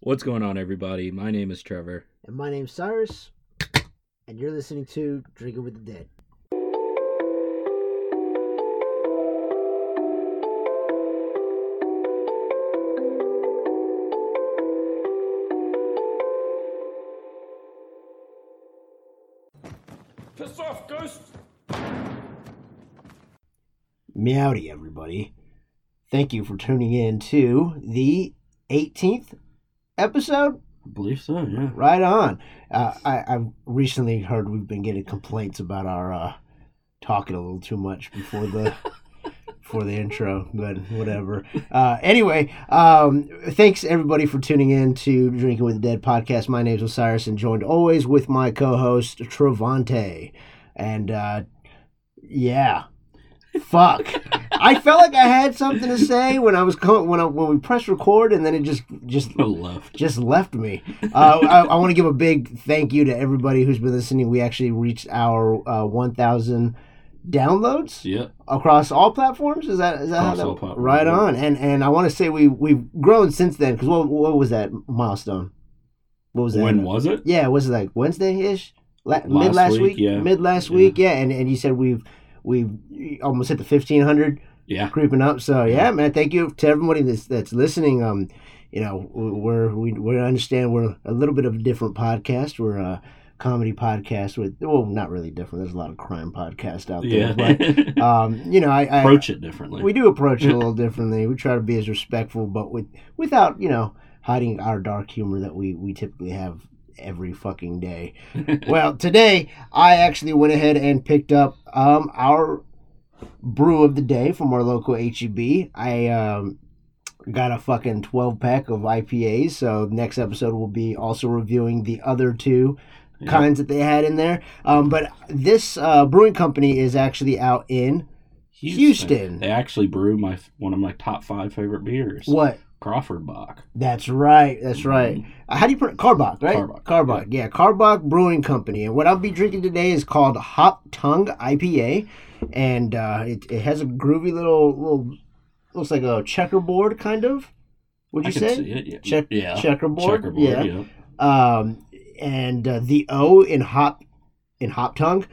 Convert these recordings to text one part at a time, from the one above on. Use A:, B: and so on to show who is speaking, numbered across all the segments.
A: What's going on, everybody? My name is Trevor.
B: And my name's Cyrus, and you're listening to Drinking with the Dead.
A: Piss off, ghost!
B: Meowdy, everybody. Thank you for tuning in to the 18th episode.
A: I believe so, yeah.
B: Right on. Uh, I, I've recently heard we've been getting complaints about our uh, talking a little too much before the before the intro, but whatever. Uh, anyway, um, thanks everybody for tuning in to Drinking with the Dead podcast. My name's Osiris, and joined always with my co-host Travante, and uh, yeah, fuck. I felt like I had something to say when I was co- when I, when we pressed record, and then it just just
A: Oh, left.
B: just left me. Uh, I, I want to give a big thank you to everybody who's been listening. We actually reached our uh, 1,000 downloads
A: Yep.
B: across all platforms. Is that is that how that? right
A: yeah.
B: on. And and I want to say we we've grown since then. Because what what was that milestone? What was that?
A: When was it?
B: yeah, was it like Wednesday ish? La-
A: Last
B: mid last
A: week,
B: week,
A: yeah.
B: mid last
A: Yeah.
B: week, yeah. And and you said we've we've almost hit the fifteen hundred
A: Yeah.
B: creeping up. So yeah, man, thank you to everybody that's that's listening. Um, you know, we're we we understand we're a little bit of a different podcast. We're a comedy podcast with well, not really different. There's a lot of crime podcasts out there,
A: Yeah.
B: but um, you know, I, I
A: Approach it differently.
B: we do approach it a little differently. We try to be as respectful, but with without you know hiding our dark humor that we we typically have every fucking day. well, today I actually went ahead and picked up um, our brew of the day from our local HEB. I um, got a fucking 12 pack of IPAs, so next episode will be also reviewing the other two
A: Yeah.
B: kinds that they had in there. Um, but this uh, brewing company is actually out in Houston.
A: They actually brew my one of my top five favorite beers.
B: what?
A: Crawford Bach.
B: That's right. That's right. Uh, how do you put it? Karbach, right?
A: Karbach,
B: Karbach. Yeah. Karbach Brewing Company. And what I'll be drinking today is called Hop Tongue IPA, and uh, it, it has a groovy little little looks like a checkerboard kind of. Would you say?
A: it. Yeah.
B: Check-
A: yeah.
B: checkerboard?
A: Checkerboard.
B: Yeah.
A: Yeah.
B: Um, and uh, the O in hop in hop tongue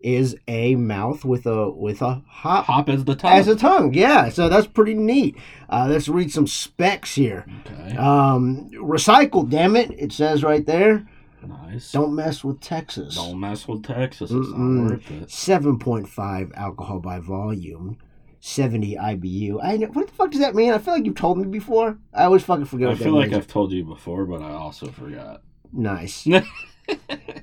B: is a mouth with a with a hop
A: Hop as the top.
B: as a tongue. Yeah. So that's pretty neat. Uh, let's read some specs here.
A: okay.
B: Um, recycled, damn it! It says right there.
A: nice.
B: Don't mess with Texas.
A: Don't mess with Texas. It's
B: Mm-mm.
A: not worth it.
B: Seven point five alcohol by volume, seventy IBU. I know, what the fuck does that mean? I feel like you've told me before. I always fucking forget.
A: I feel like
B: means.
A: I've told you before, but I also forgot.
B: nice.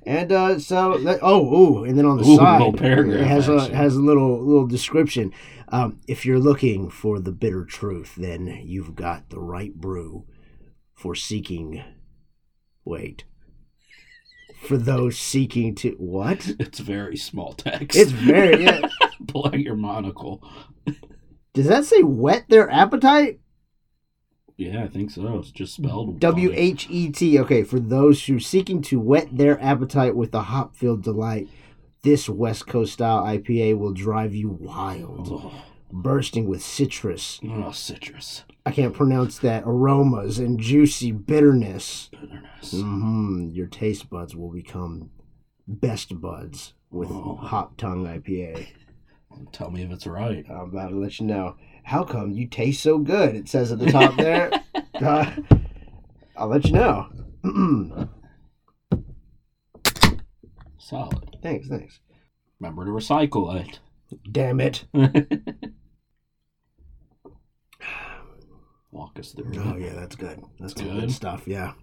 B: and uh, so that, oh, ooh, and then on the
A: Ooh,
B: side,
A: paragraph,
B: it has a has a little little description. Um, if you're looking for the bitter truth, then you've got the right brew for seeking. Wait. For those seeking to what?
A: It's very small text.
B: It's very. Yeah.
A: Pull out your monocle.
B: Does that say whet their appetite?
A: Yeah, I think so. It's just spelled
B: W. H E T. Okay, for those who seeking to whet their appetite with a hop filled delight, this West Coast style IPA will drive you wild,
A: Oh,
B: bursting with citrus.
A: oh, citrus
B: I can't pronounce that. Aromas and juicy bitterness.
A: bitterness.
B: hmm Your taste buds will become best buds with
A: Oh.
B: Hop Tongue IPA.
A: Tell me if it's right.
B: I'm about to let you know. How come you taste so good? It says at the top there. Uh, I'll let you know.
A: Solid.
B: thanks, thanks.
A: Remember to recycle it.
B: Damn it.
A: Walk us through.
B: Oh yeah, that's good. That's good.
A: good?
B: stuff. Yeah.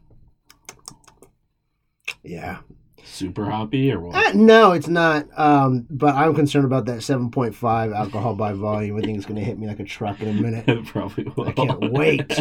B: Yeah.
A: Super hoppy or what?
B: Uh, no, it's not. Um, but I'm concerned about that 7.5 alcohol by volume. I think it's going to hit me like a truck in a minute.
A: It probably will.
B: I can't wait.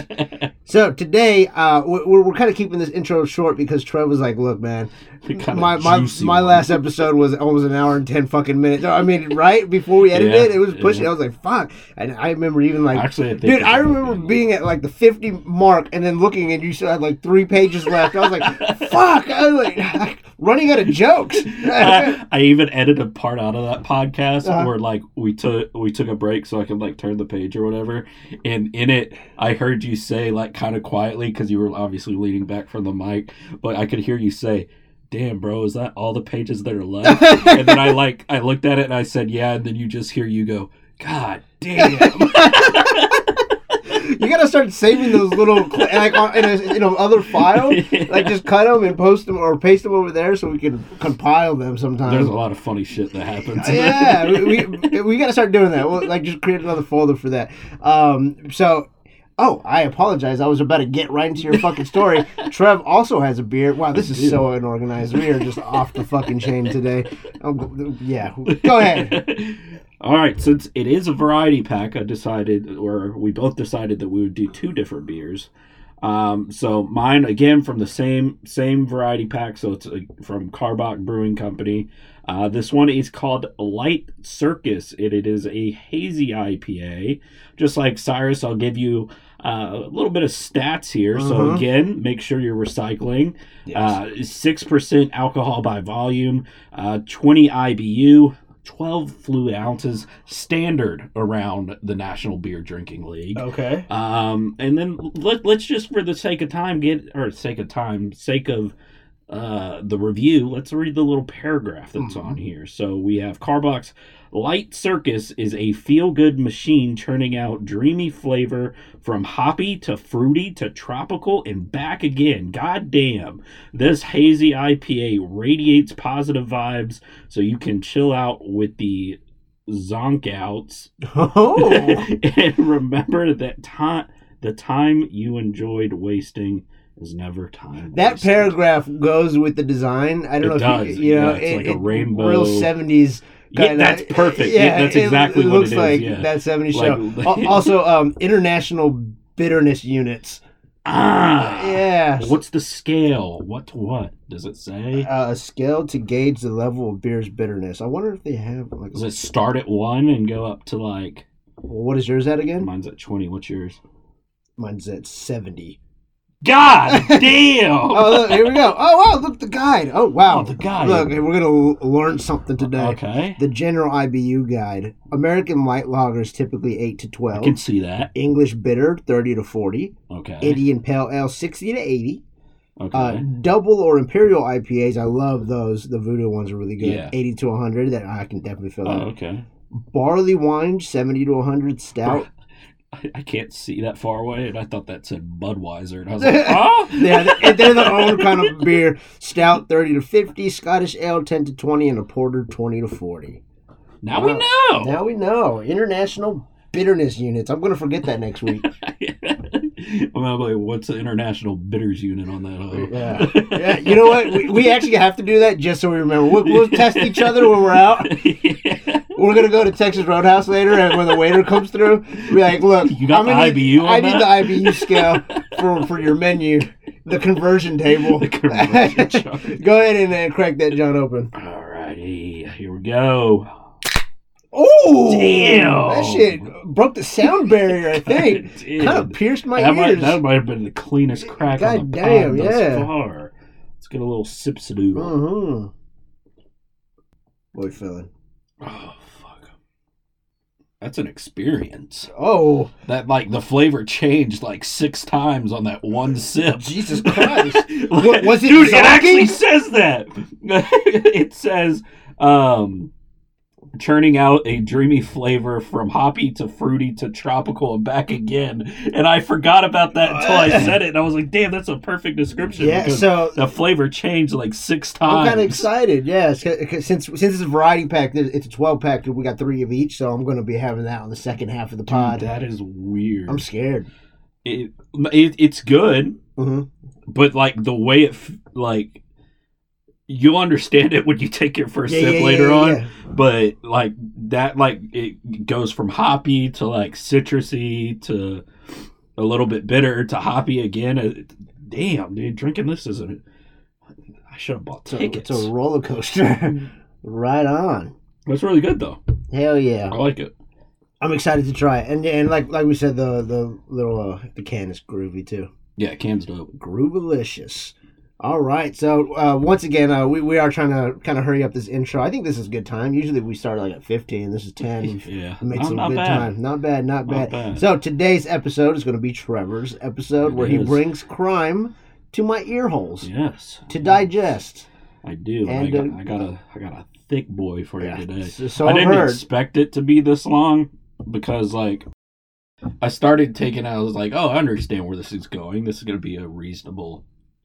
B: So today, uh, we're, we're kind of keeping this intro short because Trev was like, "Look, man,
A: We got a
B: my my, my
A: one.
B: last episode was almost an hour and ten fucking minutes. I mean, right before we edited
A: Yeah,
B: it, it was pushing. I was like, "Fuck!" And I remember even like,
A: Actually, I
B: dude, I remember
A: being
B: being at like the fifty mark and then looking, and you still had like three pages left. I was like, "Fuck!" I was like, running out of jokes.
A: I, I even edited a part out of that podcast
B: Uh-huh.
A: where like we took we took a break so I could like turn the page or whatever, and in it I heard you say like kind of quietly because you were obviously leaning back from the mic, but I could hear you say. Damn, bro, is that all the pages that are left? and then I like I looked at it and I said, yeah, and then you just hear you go, God damn.
B: gotta start saving those little cl- like on- in a in a other file. Like just cut them and post them or paste them over there so we can compile them sometimes.
A: There's a lot of funny shit that happens.
B: yeah, we, we, we got to start doing that. We'll like just create another folder for that. Um, so, oh, I apologize. I was about to get right into your fucking story. Trev also has a beard. Wow, this is so unorganized. We are just off the fucking chain today. Oh, yeah, go ahead.
A: All right, since it is a variety pack, I decided, or we both decided that we would do two different beers. Um, so mine again from the same same variety pack. So it's uh from Karbach Brewing Company. Uh, this one is called Light Circus. It, it is a hazy IPA. Just like Cyrus, I'll give you uh, a little bit of stats here. So
B: Mhm.
A: again, make sure you're recycling. Uh, Six percent alcohol by volume, uh, twenty IBU, twelve fluid ounces, standard around the National Beer Drinking League.
B: okay.
A: Um, and then let, let's just, for the sake of time, get or sake of time, sake of uh, the review, let's read the little paragraph that's on here. So we have Karbach's Light Circus is a feel good machine churning out dreamy flavor from hoppy to fruity to tropical and back again. God damn. This hazy IPA radiates positive vibes so you can chill out with the zonk outs
B: Oh,
A: and remember that time the time you enjoyed wasting is never time
B: that
A: wasted.
B: paragraph goes with the design. I don't
A: It
B: know if
A: does,
B: you, you know
A: yeah, it's like a rainbow-
B: real seventies.
A: Yeah, that's perfect. Yeah, that's exactly
B: it,
A: what
B: looks
A: it is,
B: like
A: yeah.
B: that 70s
A: Like-
B: show. Also, um, international bitterness units.
A: ah
B: Yeah.
A: what's the scale what to what does it say
B: Uh, a scale to gauge the level of beer's bitterness. I wonder if they have like.
A: does it start at one and go up to like
B: What is yours at again?
A: mine's at 20 what's yours
B: Mine's at seventy.
A: God damn
B: Oh, look, here we go. Oh wow, look the guide. Oh wow,
A: Oh, the guide.
B: Look, we're gonna l- learn something today.
A: okay
B: The general IBU guide. American light lagers typically eight to
A: 12.
B: i
A: can see that
B: English bitter thirty to forty.
A: okay
B: Indian pale ale sixty to eighty.
A: okay
B: Uh, double or imperial IPAs, I love those. The voodoo ones are really good.
A: Yeah.
B: 80 to 100, that I can definitely fill
A: oh, okay
B: Barley wine, 70 to 100. Stout.
A: I, I can't see that far away, and I thought that said Budweiser, and I was like, "Oh,
B: yeah, they're, their own kind of beer. Stout, 30 to 50. Scottish ale, 10 to 20. And a porter, 20 to 40.
A: now we know."
B: Now we know. International bitterness units. I'm going to forget that next week.
A: I'm gonna be like, what's the international bitters unit on that? hoe?"
B: Yeah. yeah. You know what? We, we actually have to do that just so we remember. We'll, we'll test each other when we're out. We're gonna go to Texas Roadhouse later, and when the waiter comes through, be like, "Look,
A: You got
B: I'm
A: the IBU
B: Need, I need the IBU scale for for your menu, the conversion table.
A: The conversion
B: go ahead and uh, crack that John open.
A: All righty, here we go.
B: Oh,
A: Damn.
B: That shit broke the sound barrier. I think kind of pierced my
A: that, might,
B: ears.
A: that might have been the cleanest crack
B: God
A: on the
B: damn,
A: pod thus
B: yeah.
A: far. Let's get a little sips doodle.
B: Mm-hmm. Boy, feeling.
A: Oh. That's an experience.
B: Oh,
A: That like the flavor changed like six times on that one sip.
B: Jesus Christ. Wa- was it
A: Dude, it actually says that. it says um churning out a dreamy flavor from hoppy to fruity to tropical and back again. And I forgot about that until I said it and I was like, damn, that's a perfect description.
B: yeah. So
A: the flavor changed like six times.
B: I'm kind of excited. Yeah, since since it's a variety pack, it's a 12 pack. We got three of each, so I'm going to be having that on the second half of the
A: Dude,
B: pod.
A: that is weird.
B: I'm scared.
A: it, it it's good,
B: hmm
A: but like the way it like you'll understand it when you take your first
B: Yeah,
A: sip
B: yeah,
A: later
B: yeah,
A: on. But like that, like it goes from hoppy to like citrusy to a little bit bitter to hoppy again. Damn, dude, drinking this is—I should have bought tickets.
B: it's a roller coaster. right on.
A: That's really good though.
B: Hell yeah.
A: I like it.
B: I'm excited to try it. And and like like we said, the the little uh, the can is groovy too.
A: Yeah, can's dope.
B: Groovalicious. All right. So uh, once again, uh, we we are trying to kind of hurry up this intro. I think this is a good time. Usually we start like at fifteen. This is ten.
A: Yeah,
B: made
A: not,
B: some good
A: bad.
B: time. Not bad. Not
A: Not
B: bad.
A: bad.
B: So today's episode is going to be Trevor's episode,
A: It
B: where he brings crime to my ear holes
A: Yes,
B: to digest.
A: I do.
B: And,
A: I, got,
B: uh,
A: I got a I got a thick boy for
B: Yeah,
A: you today.
B: so- so
A: I didn't
B: heard.
A: expect it to be this long because like I started taking. I was like, oh, I understand where this is going. This is going to be a reasonable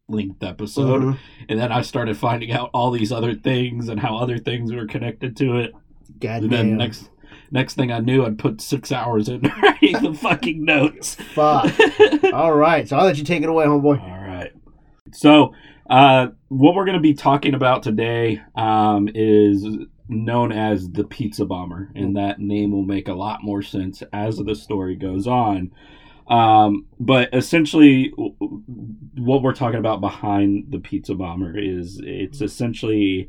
A: length episode.
B: Mhm.
A: And then I started finding out all these other things and how other things were connected to it.
B: God
A: And then
B: damn.
A: next next thing I knew, I'd put six hours in writing the fucking notes.
B: Fuck. All right. So I'll let you take it away, homeboy.
A: All right. So, uh, what we're going to be talking about today um, is known as the Pizza Bomber, and that name will make a lot more sense as the story goes on. Um, but essentially, what we're talking about behind the Pizza Bomber is it's essentially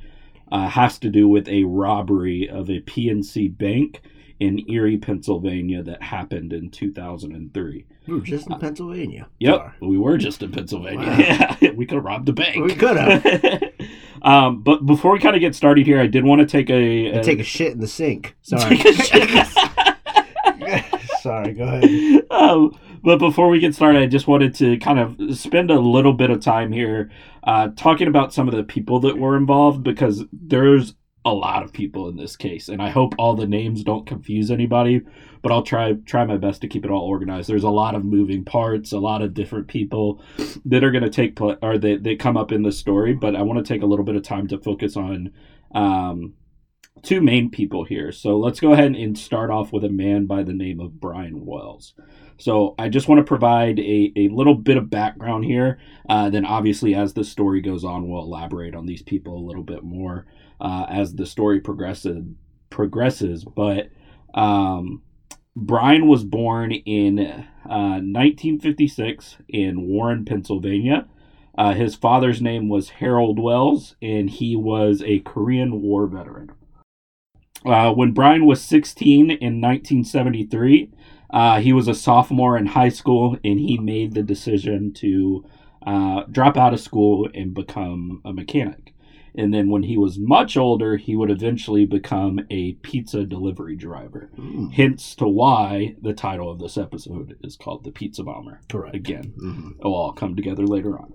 A: uh, has to do with a robbery of a PNC bank in Erie, Pennsylvania, that happened in 2003.
B: We were just in Pennsylvania.
A: Yep, we were just in Pennsylvania.
B: Wow.
A: Yeah, we could have robbed a bank.
B: We could have.
A: um, but before we kind of get started here, I did want to take a,
B: And take a shit in the sink. Sorry. Sorry. Go ahead.
A: um, but before we get started, I just wanted to kind of spend a little bit of time here uh, talking about some of the people that were involved because there's a lot of people in this case, and I hope all the names don't confuse anybody. But I'll try try my best to keep it all organized. There's a lot of moving parts, a lot of different people that are going to take pla or that they come up in the story. But I want to take a little bit of time to focus on um, two main people here. So let's go ahead and start off with a man by the name of Brian Wells. So I just want to provide a, a little bit of background here. Uh, then obviously, as the story goes on, we'll elaborate on these people a little bit more uh, as the story progresses. Progresses, but um, Brian was born in uh, 1956 in Warren, Pennsylvania. Uh, his father's name was Harold Wells, and he was a Korean War veteran. Uh, when Brian was 16 in 1973, uh, he was a sophomore in high school, and he made the decision to uh, drop out of school and become a mechanic. And then when he was much older, he would eventually become a pizza delivery driver.
B: Mm,
A: Hence to why the title of this episode is called The Pizza Bomber.
B: correct.
A: Again,
B: Mhm.
A: it'll all come together later on.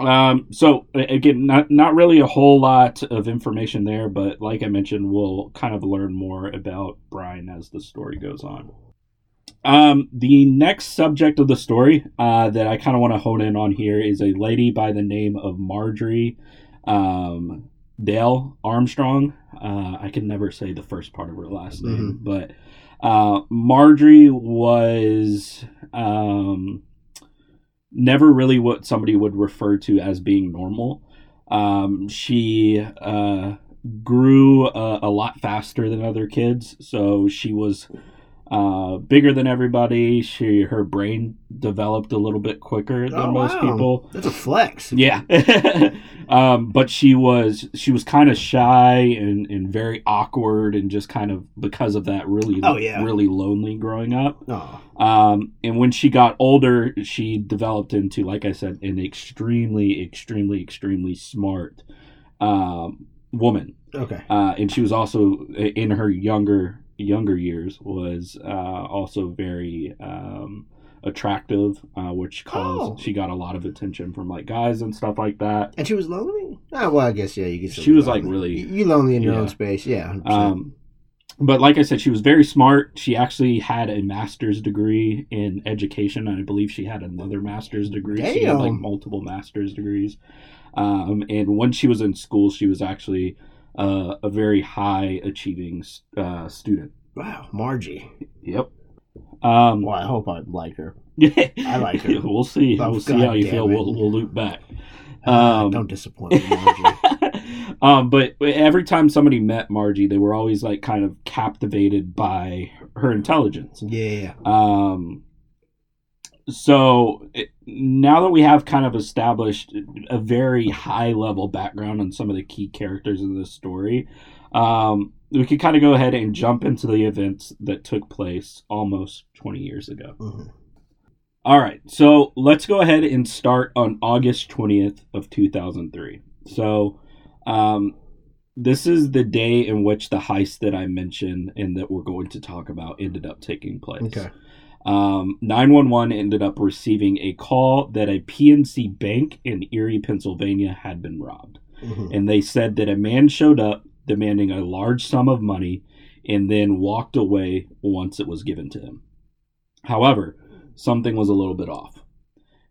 A: Um, so again, not not really a whole lot of information there, but like I mentioned, we'll kind of learn more about Brian as the story goes on. Um, the next subject of the story uh, that I kind of want to hone in on here is a lady by the name of Marjorie um, Dale Armstrong. Uh, I can never say the first part of her last name, but uh, Marjorie was um, never really what somebody would refer to as being normal. Um, she uh, grew a, a lot faster than other kids, so she was uh, bigger than everybody. She her brain developed a little bit quicker than
B: Oh,
A: most
B: wow.
A: people.
B: That's a flex.
A: Yeah, um, but she was she was kind of shy and, and very awkward and just kind of because of that really
B: Oh, yeah.
A: really lonely growing up.
B: Oh,
A: Um, and when she got older, she developed into, like I said, an extremely, extremely, extremely smart um, woman.
B: okay.
A: Uh, and she was also in her younger younger years was uh, also very um, attractive, uh, which caused
B: Oh.
A: she got a lot of attention from like guys and stuff like that.
B: And she was lonely. Ah, well, I guess yeah. You could.
A: She was, like, really-
B: You, lonely in your
A: yeah.
B: own space. Yeah. 100%.
A: Um, but like I said, she was very smart. She actually had a master's degree in education, and I believe she had another master's degree. She had like multiple master's degrees. Um, and when she was in school, she was actually uh, a very high achieving uh, student.
B: wow, Margie.
A: Yep. Um,
B: Well, I hope I like her.
A: I
B: like her.
A: We'll see.
B: Oh,
A: we'll see how you feel.
B: it.
A: We'll, we'll loop back.
B: Ah,
A: Um,
B: Don't disappoint me, Margie.
A: um, but every time somebody met Margie, they were always like kind of captivated by her intelligence.
B: yeah.
A: Um, so it, now that we have kind of established a very high level background on some of the key characters in this story, um, we could kind of go ahead and jump into the events that took place almost 20 years ago.
B: Mhm.
A: All right, so let's go ahead and start on August 20th of 2003. So, um, this is the day in which the heist that I mentioned and that we're going to talk about ended up taking place.
B: Okay.
A: Um, 911 ended up receiving a call that a PNC bank in Erie, Pennsylvania had been robbed.
B: Mhm.
A: And they said that a man showed up demanding a large sum of money and then walked away once it was given to him. However, something was a little bit off.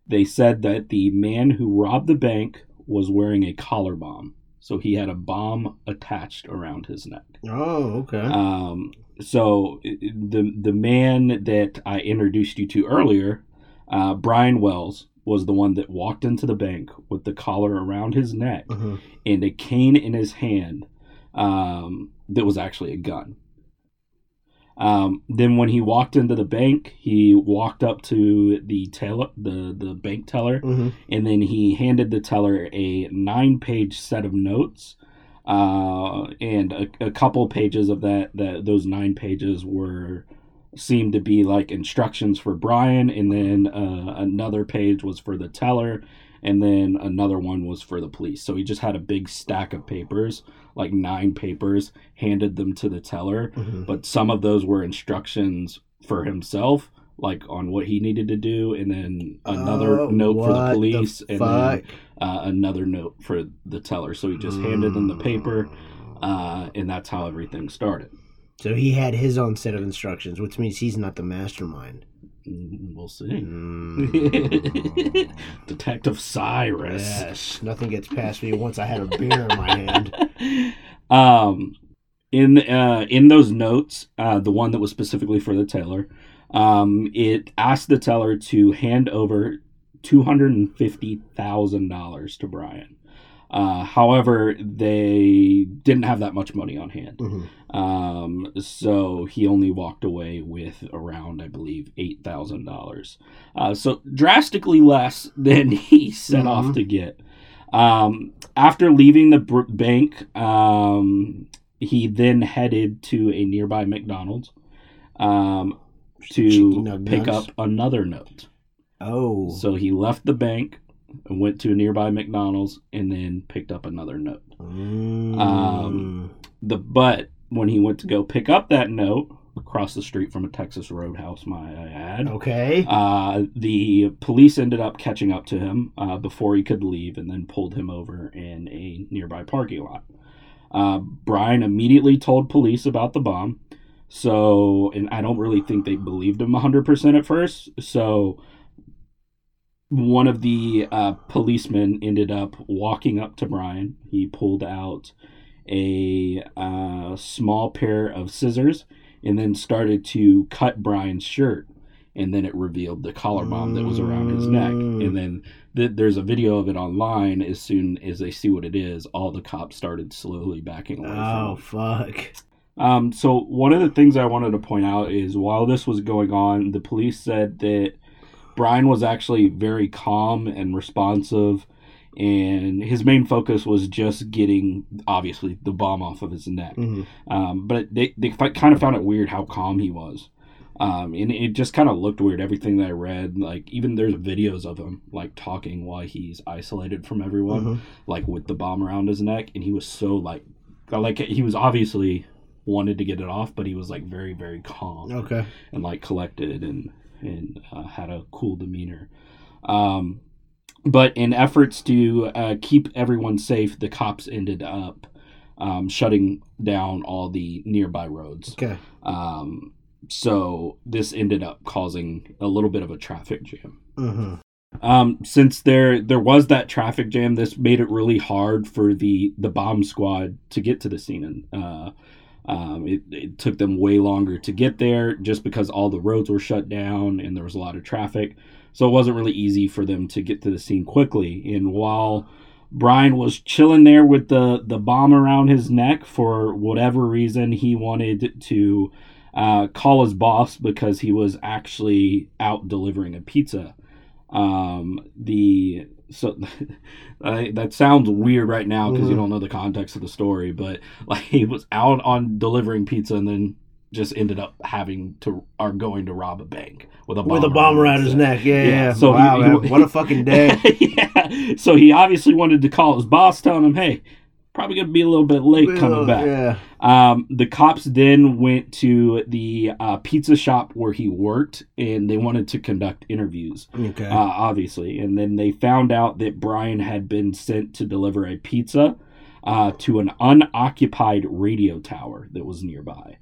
A: They said that the man who robbed the bank was wearing a collar bomb. So he had a bomb attached around his neck.
B: Oh, okay.
A: Um, so the the man that I introduced you to earlier, uh, Brian Wells, was the one that walked into the bank with the collar around his neck
B: Mhm.
A: and a cane in his hand um, that was actually a gun. Um, then when he walked into the bank, he walked up to the teller, the the bank teller,
B: Mhm.
A: and then he handed the teller a nine-page set of notes, uh, and a, a couple pages of that that those nine pages were seemed to be like instructions for Brian, and then uh, another page was for the teller, and then another one was for the police. So he just had a big stack of papers, like nine papers, handed them to the teller,
B: Mhm.
A: but some of those were instructions for himself. Like on what he needed to do, and then another
B: Oh,
A: note for the police, and then uh, another note for the teller. So he just handed them the paper, uh, and that's how everything started.
B: So he had his own set of instructions, which means he's not the mastermind.
A: Mm, We'll see.
B: Mm.
A: Detective Cyrus.
B: yes, nothing gets past me once I had a beer in my hand.
A: um, in uh, in those notes, uh, the one that was specifically for the teller, um, it asked the teller to hand over two hundred and fifty thousand dollars to Brian. Uh, however, they didn't have that much money on hand.
B: Mhm.
A: Um, so he only walked away with around, I believe, eight thousand dollars. Uh, so drastically less than he set off
B: Mhm.
A: to get. Um, after leaving the br- bank, um, he then headed to a nearby McDonald's um, to pick up another note.
B: Oh,
A: So he left the bank went to a nearby McDonald's and then picked up another note
B: Mm.
A: um, the but when he went to go pick up that note across the street from a Texas Roadhouse, my I add,
B: okay.
A: uh, the police ended up catching up to him uh, before he could leave, and then pulled him over in a nearby parking lot. Uh, Brian immediately told police about the bomb. So, and I don't really think they believed him 100% at first. So, one of the uh, policemen ended up walking up to Brian. He pulled out a uh, small pair of scissors and then started to cut Brian's shirt. And then it revealed the collar bomb that was around his neck.
B: Mm.
A: And then th- there's a video of it online. As soon as they see what it is, all the cops started slowly backing away
B: Oh fuck.
A: Um, so one of the things I wanted to point out is while this was going on, the police said that Brian was actually very calm and responsive, and his main focus was just getting obviously the bomb off of his neck.
B: Mhm.
A: Um, but they they kind of found it weird how calm he was. Um, and it just kind of looked weird. Everything that I read, like even there's videos of him like talking while he's isolated from everyone,
B: Mhm.
A: like with the bomb around his neck, and he was so like, like he was obviously wanted to get it off, but he was like very very calm
B: Okay.
A: and like collected and and uh, had a cool demeanor. Um, but in efforts to uh, keep everyone safe, the cops ended up um, shutting down all the nearby roads.
B: Okay.
A: Um, so this ended up causing a little bit of a traffic jam.
B: hmm
A: Um, since there there was that traffic jam, this made it really hard for the the bomb squad to get to the scene, and uh, um, it, it took them way longer to get there just because all the roads were shut down and there was a lot of traffic. So it wasn't really easy for them to get to the scene quickly. And while Brian was chilling there with the the bomb around his neck for whatever reason, he wanted to uh, call his boss because he was actually out delivering a pizza um the so I, that sounds weird right now because you
B: Mhm.
A: don't know the context of the story but like he was out on delivering pizza and then just ended up having to are going to rob a bank with a bomber
B: With a bomber
A: around
B: his
A: neck.
B: Yeah,
A: Yeah,
B: yeah.
A: so he-
B: wow,
A: he-
B: man. what a fucking day.
A: yeah. So he obviously wanted to call his boss, telling him, "Hey, probably gonna be a little bit late coming back."
B: Yeah.
A: Um, the cops then went to the uh, pizza shop where he worked, and they wanted to conduct interviews.
B: Okay.
A: Uh, obviously, and then they found out that Brian had been sent to deliver a pizza uh, to an unoccupied radio tower that was nearby.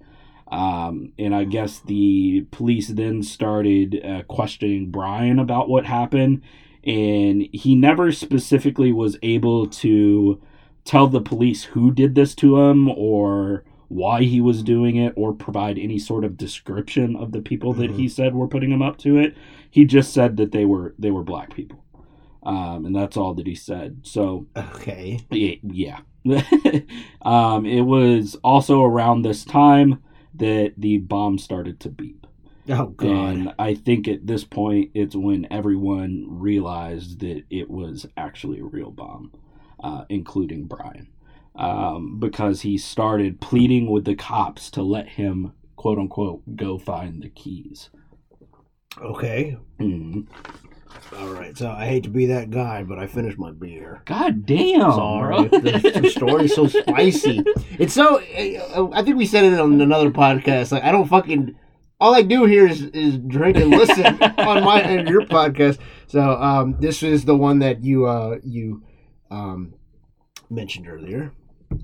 A: Um, and I guess the police then started uh, questioning Brian about what happened, and he never specifically was able to tell the police who did this to him or why he was doing it or provide any sort of description of the people that he said were putting him up to it. He just said that they were they were black people. Um, and that's all that he said. So
B: okay.
A: yeah, yeah. um, it was also around this time that the bomb started to beep.
B: Oh god.
A: And I think at this point, it's when everyone realized that it was actually a real bomb, uh, including Brian, um, because he started pleading with the cops to let him, quote unquote, go find the keys.
B: Okay.
A: Mhm.
B: All right. So I hate to be that guy, but I finished my beer.
A: God damn!
B: Sorry, the, the story's so spicy. It's so. I think we said it on another podcast. Like I don't fucking. All I do here is, is drink and listen on my and your podcast. So um, this is the one that you uh, you um, mentioned earlier.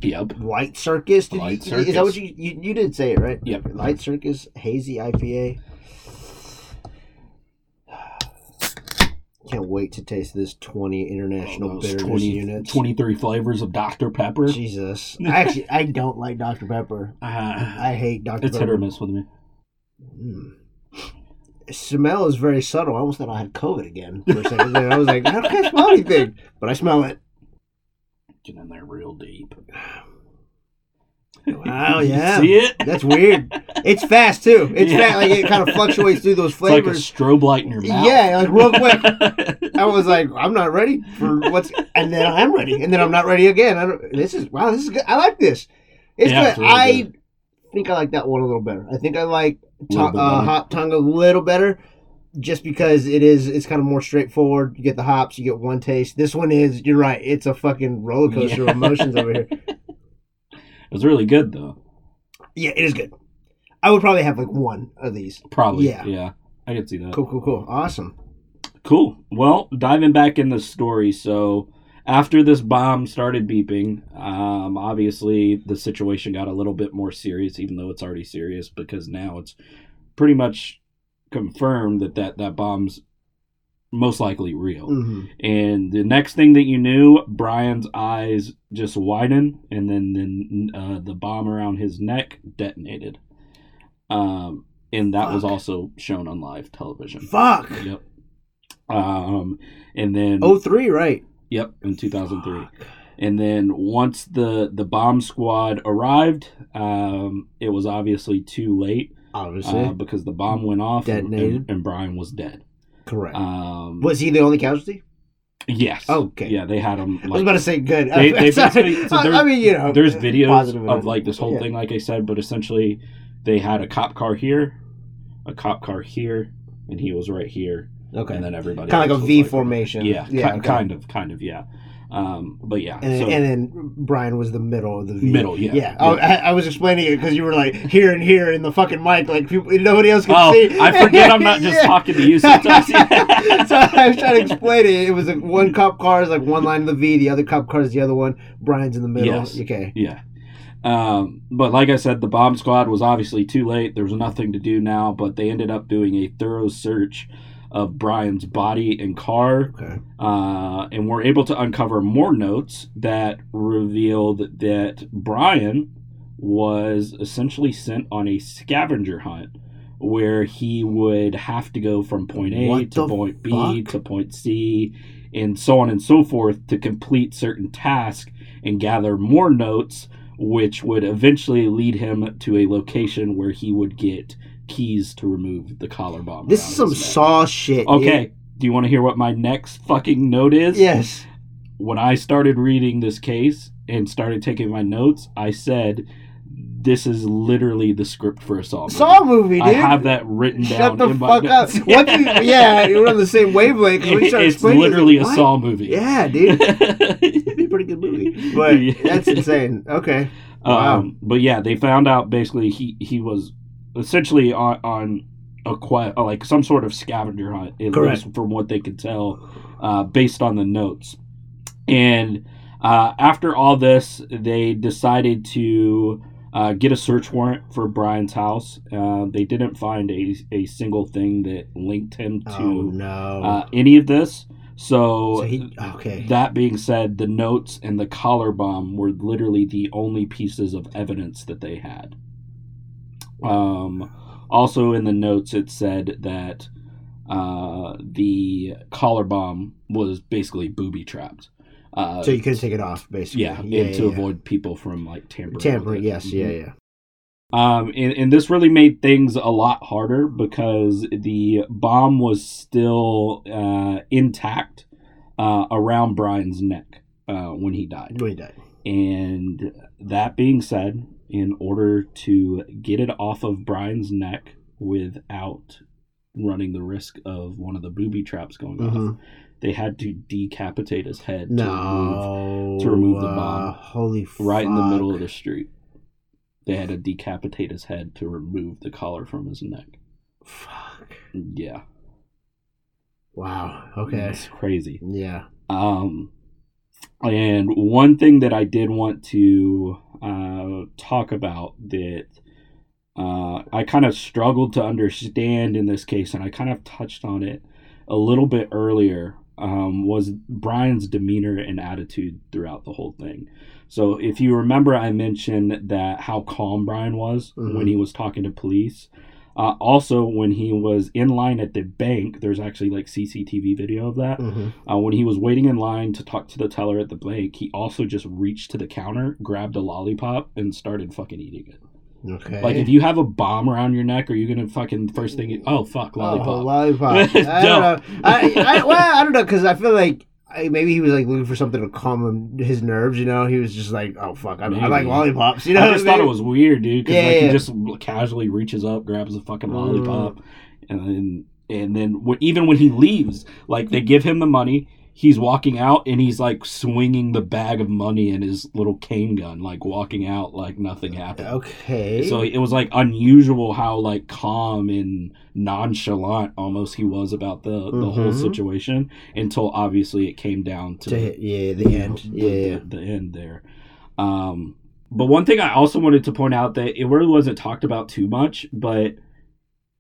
A: Yep.
B: Light Circus. Did
A: Light
B: you, Is that what you, you you did say it right?
A: Yep.
B: Light Circus hazy IPA. Can't wait to taste this twenty international
A: Oh,
B: bitterness
A: 20
B: units.
A: 23 flavors of Dr. Pepper.
B: Jesus, I actually I don't like Dr Pepper.
A: Uh,
B: I hate Dr
A: it's
B: Pepper.
A: hit or miss with me.
B: Mm. Smell is very subtle. I almost thought I had COVID again for a second. I was like, I smell anything? But I smell it.
A: Get in there real deep.
B: Wow,
A: You
B: yeah.
A: See it?
B: That's weird. It's fast too. It's
A: Yeah.
B: fast. Like it kind of fluctuates through those
A: It's like a
B: flavors.
A: strobe light in your mouth.
B: Yeah, like real quick. I was like, I'm not ready for what's, and then I'm ready, and then I'm not ready again. I don't, this is wow. This is good. I like this. It's
A: Yeah,
B: good.
A: it's really
B: I
A: good.
B: think I like that one a little better. I think I like to, uh, hop tongue a little better, just because it is. It's kind of more straightforward. You get the hops. You get one taste. This one is. You're right. It's a fucking roller coaster
A: Yeah.
B: of emotions over here.
A: It was really good though.
B: Yeah, it is good. I would probably have like one of these.
A: Probably.
B: Yeah.
A: Yeah. I could see that.
B: Cool, cool, cool. Awesome.
A: Cool. Well, diving back in the story, so after this bomb started beeping, um, obviously the situation got a little bit more serious, even though it's already serious because now it's pretty much confirmed that that, that bomb's most likely real.
B: hmm
A: And the next thing that you knew, Brian's eyes just widened, and then then uh, the bomb around his neck detonated. Um, and that was also shown on live television.
B: Fuck.
A: Yep. Um, and then
B: Oh, three, right?
A: yep, in 2003. And then once the the bomb squad arrived, um, it was obviously too late
B: Obviously.
A: uh, because the bomb went off and,
B: Detonated.
A: and, and Brian was dead.
B: Correct.
A: Um,
B: Was he the only casualty?
A: yes.
B: Okay.
A: Yeah, they had him.
B: I was
A: Like,
B: about to say good.
A: They- they so
B: I- mean, you know,
A: there's videos of like this whole
B: yeah.
A: thing, like I said, but essentially they had a cop car here, a cop car here, and he was right here,
B: Okay.
A: and then everybody
B: Kind of like a V formation.
A: Yeah,
B: Yeah.
A: ki-
B: okay.
A: kind of, kind of, yeah. Um, but yeah,
B: And,
A: so
B: and then Brian was the middle of the V.
A: Middle, yeah.
B: Yeah. Oh,
A: Yeah.
B: I, I was explaining it because you were like here and here in the fucking mic, like people, nobody else could
A: oh,
B: see.
A: I forget I'm not just
B: Yeah.
A: talking to you sometimes.
B: so I was trying to explain it. It was like one cop car is like one line of the V, the other cop car is the other one. Brian's in the middle.
A: Yes.
B: Okay.
A: Yeah. Um, but like I said, the bomb squad was obviously too late. There was nothing to do now, but they ended up doing a thorough search of Brian's body and car,
B: Okay.
A: uh, and were able to uncover more notes that revealed that Brian was essentially sent on a scavenger hunt where he would have to go from point A
B: What
A: to point B to point C and so on and so forth to complete certain tasks and gather more notes which would eventually lead him to a location where he would get keys to remove the collar bomb.
B: This is some saw shit. dude.
A: Okay, do you want to hear what my next fucking note is?
B: Yes.
A: When I started reading this case and started taking my notes, I said this is literally the script for a Saw movie.
B: Saw movie, dude.
A: I have that written down.
B: Shut the fuck up. What you, yeah, you're on the same wavelength. When you start
A: it's literally a
B: like,
A: Saw movie.
B: Yeah, dude. It'd be a pretty good movie. But
A: Yeah.
B: that's insane. Okay. Wow.
A: Um, but yeah, they found out basically he he was essentially on on a quest, like some sort of scavenger hunt, at
B: Correct.
A: least from what they could tell, uh, based on the notes. And uh, after all this, they decided to uh, get a search warrant for Brian's house. Uh, they didn't find a, a single thing that linked him to
B: Oh no.
A: uh, any of this. So,
B: so he okay.
A: that being said, the notes and the collar bomb were literally the only pieces of evidence that they had. Um, also, in the notes, it said that uh, the collar bomb was basically booby trapped. Uh,
B: so you couldn't take it off, basically.
A: yeah, and to avoid people from like tampering.
B: tampering. Yes. Yeah.
A: Mhm.
B: Yeah.
A: Um, and, and this really made things a lot harder because the bomb was still uh, intact uh, around Brian's neck uh, when he died.
B: When he died.
A: And that being said, in order to get it off of Brian's neck without running the risk of one of the booby traps going off,
B: Mhm.
A: they had to decapitate his head to remove to remove the
B: uh,
A: bomb.
B: holy
A: right in the middle of the street. They had to decapitate his head to remove the collar from his neck.
B: Fuck.
A: Yeah.
B: Wow. Okay.
A: It's crazy.
B: Yeah.
A: Um, and one thing that I did want to uh, talk about that uh, I kind of struggled to understand in this case, and I kind of touched on it a little bit earlier, um, was Brian's demeanor and attitude throughout the whole thing. So if you remember, I mentioned that how calm Brian was
B: Mhm.
A: when he was talking to police. Uh, also, when he was in line at the bank, there's actually like CCTV video of that.
B: hmm
A: Uh, when he was waiting in line to talk to the teller at the bank, he also just reached to the counter, grabbed a lollipop, and started fucking eating it.
B: Okay.
A: Like, if you have a bomb around your neck, are you gonna fucking first thing? Oh fuck,
B: Oh,
A: lollipop.
B: lollipop. I don't know. I, I, well, I don't know because I feel like I, maybe he was like looking for something to calm him, his nerves. You know, he was just like, "Oh fuck, I, I like lollipops." You know,
A: I just thought it was weird, dude. Because
B: Yeah,
A: like he just casually reaches up, grabs a fucking
B: Mm.
A: lollipop, and then and then even when he leaves, like they give him the money, he's walking out and he's like swinging the bag of money in his little cane gun, like walking out like nothing happened.
B: Okay.
A: So it was like unusual how like calm and nonchalant almost he was about the the whole
B: Mhm.
A: situation until obviously it came down to
B: to yeah, the end.
A: the,
B: yeah.
A: the, the end there. Um, but one thing I also wanted to point out that it really wasn't talked about too much, but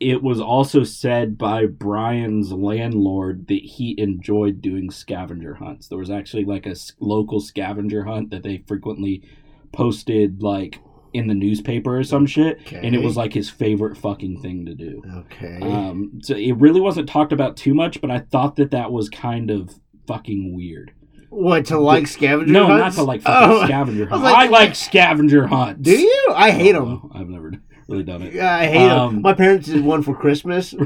A: it was also said by Brian's landlord that he enjoyed doing scavenger hunts. There was actually like a local scavenger hunt that they frequently posted like in the newspaper or some shit, and it was like his favorite fucking thing to do.
B: Okay.
A: Um, so it really wasn't talked about too much, but I thought that that was kind of fucking weird.
B: what to like scavenger hunts?
A: No,
B: hunts?
A: not to like fucking
B: Oh,
A: scavenger
B: I
A: hunt.
B: like-
A: I like scavenger hunts.
B: Do you? I hate them.
A: Oh, I've never really done it.
B: Yeah, I hate them.
A: Um,
B: My parents did one for Christmas.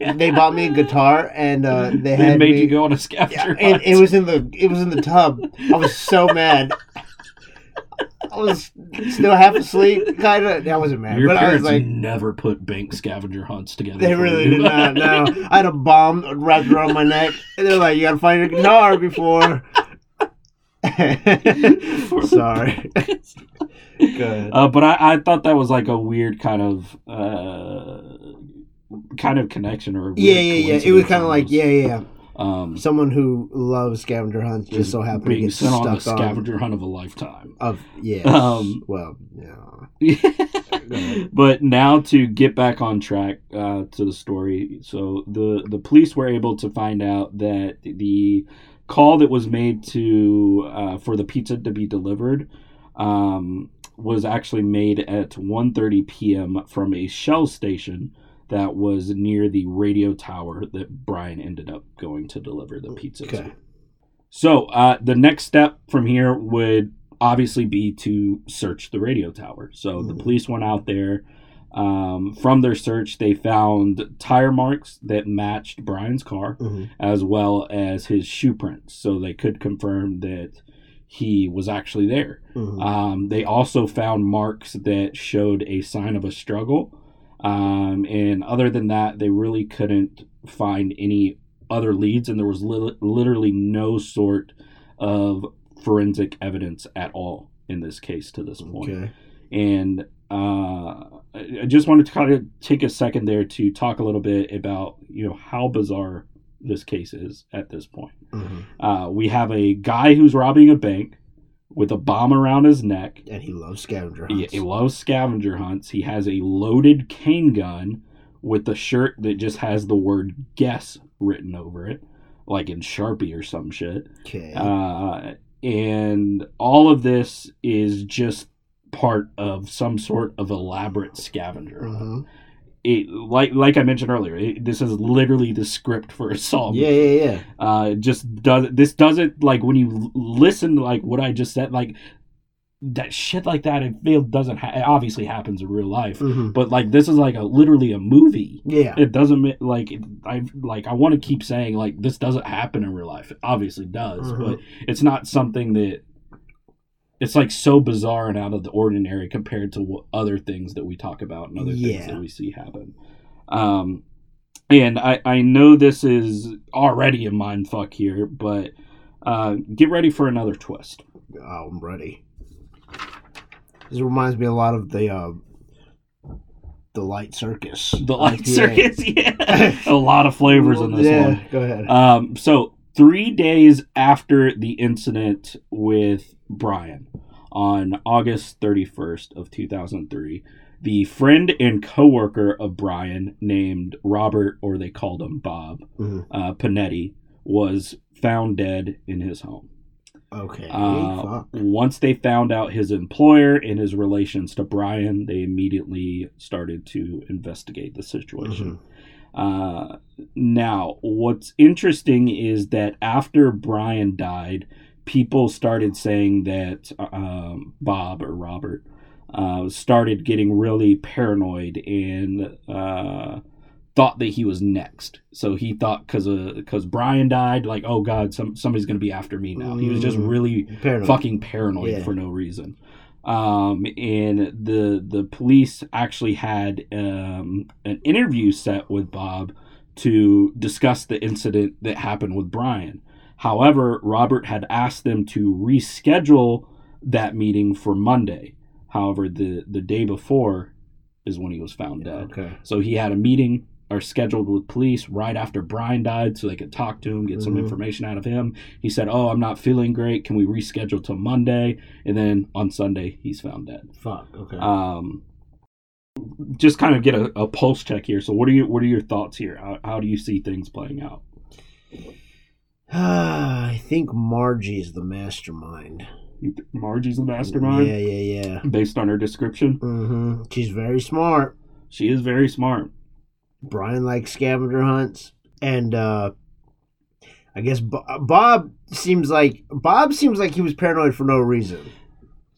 A: Yeah.
B: They bought me a guitar, and uh, they
A: They
B: had
A: made
B: me.
A: you go on a scavenger
B: Yeah, and it was in the it was in the tub. I was so mad. I was still half asleep, kind of. I wasn't mad,
A: Your
B: but I was
A: parents
B: like,
A: never put bank scavenger hunts together.
B: they really
A: you.
B: did not. No, I had a bomb wrapped around my neck, and they're like, "You gotta find a guitar before." Sorry. Good.
A: Uh, but I, I thought that was like a weird kind of uh, kind of connection or weird
B: Yeah, yeah, yeah. It was kind of like, yeah, yeah, yeah.
A: um,
B: Someone who loves scavenger hunts just so happened to get
A: sent on the
B: stuck on.
A: scavenger hunt of a lifetime.
B: Of yeah.
A: Um,
B: well, yeah.
A: but now to get back on track uh, to the story, so the the police were able to find out that the call that was made to uh, for the pizza to be delivered um, was actually made at 1.30 p.m. from a Shell station that was near the radio tower that Brian ended up going to deliver the pizza to.
B: Okay.
A: So uh, the next step from here would obviously be to search the radio tower. So the
B: Mhm.
A: police went out there. Um, from their search, they found tire marks that matched Brian's car,
B: Mhm.
A: as well as his shoe prints. So they could confirm that he was actually there.
B: Mhm.
A: Um, they also found marks that showed a sign of a struggle. Um, and other than that, they really couldn't find any other leads, and there was li- literally no sort of forensic evidence at all in this case to this point.
B: okay.
A: And uh, I just wanted to kind of take a second there to talk a little bit about you know how bizarre this case is at this point.
B: Mhm.
A: Uh, we have a guy who's robbing a bank with a bomb around his neck.
B: And he loves scavenger
A: He,
B: hunts.
A: he loves scavenger hunts. He has a loaded cane gun with a shirt that just has the word guess written over it, like in Sharpie or some shit.
B: okay.
A: Uh, and all of this is just part of some sort of elaborate scavenger.
B: Mhm.
A: It, like like I mentioned earlier, it, this is literally the script for a song.
B: Yeah, yeah, yeah.
A: Uh, just does this doesn't like when you listen to like what I just said, like that shit like that. It feel doesn't ha- it obviously happens in real life,
B: Mhm.
A: but like this is like a literally a movie.
B: Yeah.
A: It doesn't like I like I want to keep saying like this doesn't happen in real life. It obviously does,
B: Mhm.
A: but it's not something that it's like so bizarre and out of the ordinary compared to other things that we talk about and other things that we see happen. Um, and I I know this is already a mind fuck here, but uh, get ready for another twist.
B: Oh, I'm ready. This reminds me a lot of the uh, the light circus.
A: The light
B: IPA.
A: circus, yeah, a lot of flavors in this
B: yeah,
A: one.
B: Go ahead.
A: Um, so three days after the incident with Brian, on August 31st of 2003, the friend and coworker of Brian, named Robert, or they called him Bob
B: Mhm.
A: uh, Pinetti, was found dead in his home.
B: okay.
A: Uh, once they found out his employer and his relations to Brian, they immediately started to investigate the situation. Uh, now, what's interesting is that after Brian died, people started saying that um, Bob or Robert uh, started getting really paranoid and uh, thought that he was next. So he thought because because Brian died, like oh god, some somebody's gonna be after me now. He was just
B: Mm.
A: really
B: Paranoid.
A: fucking paranoid
B: Yeah.
A: for no reason. Um, and the the police actually had um, an interview set with Bob to discuss the incident that happened with Brian. However, Robert had asked them to reschedule that meeting for Monday. However, the the day before is when he was found dead.
B: Okay.
A: So he had a meeting or scheduled with police right after Brian died so they could talk to him, get some
B: Mhm.
A: information out of him. He said, Oh, I'm not feeling great. Can we reschedule till Monday? And then on Sunday, he's found dead.
B: Fuck. Okay.
A: Um, just kind of get a, a pulse check here. So, what are your what are your thoughts here? How, how do you see things playing out?
B: I think Margie's the mastermind.
A: You Margie's the mastermind,
B: Yeah, yeah, yeah.
A: based on her description.
B: hmm She's very smart.
A: She is very smart.
B: Brian likes scavenger hunts, and uh I guess Bob seems like Bob seems like he was paranoid for no reason.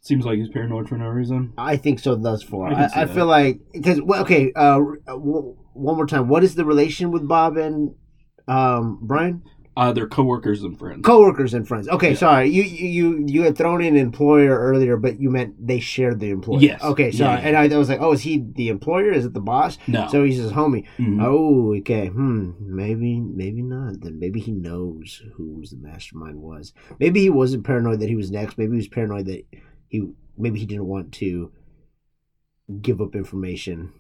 A: Seems like he's paranoid for no reason.
B: I think so thus far.
A: I
B: I, I, feel like because well, okay. Uh, w- one more time. What is the relation with Bob and um, Brian?
A: Uh, they're coworkers and friends.
B: Coworkers and friends. Okay,
A: Yeah.
B: sorry. You you you had thrown in employer earlier, but you meant they shared the employer.
A: Yes.
B: Okay, sorry.
A: Yeah, yeah.
B: And I, I was like, oh, is he the employer? Is it the boss?
A: no.
B: So he's his homie.
A: Mhm.
B: Oh, okay. Hmm. Maybe, maybe not. Then maybe he knows who the mastermind was. Maybe he wasn't paranoid that he was next. Maybe he was paranoid that he. Maybe he didn't want to give up information.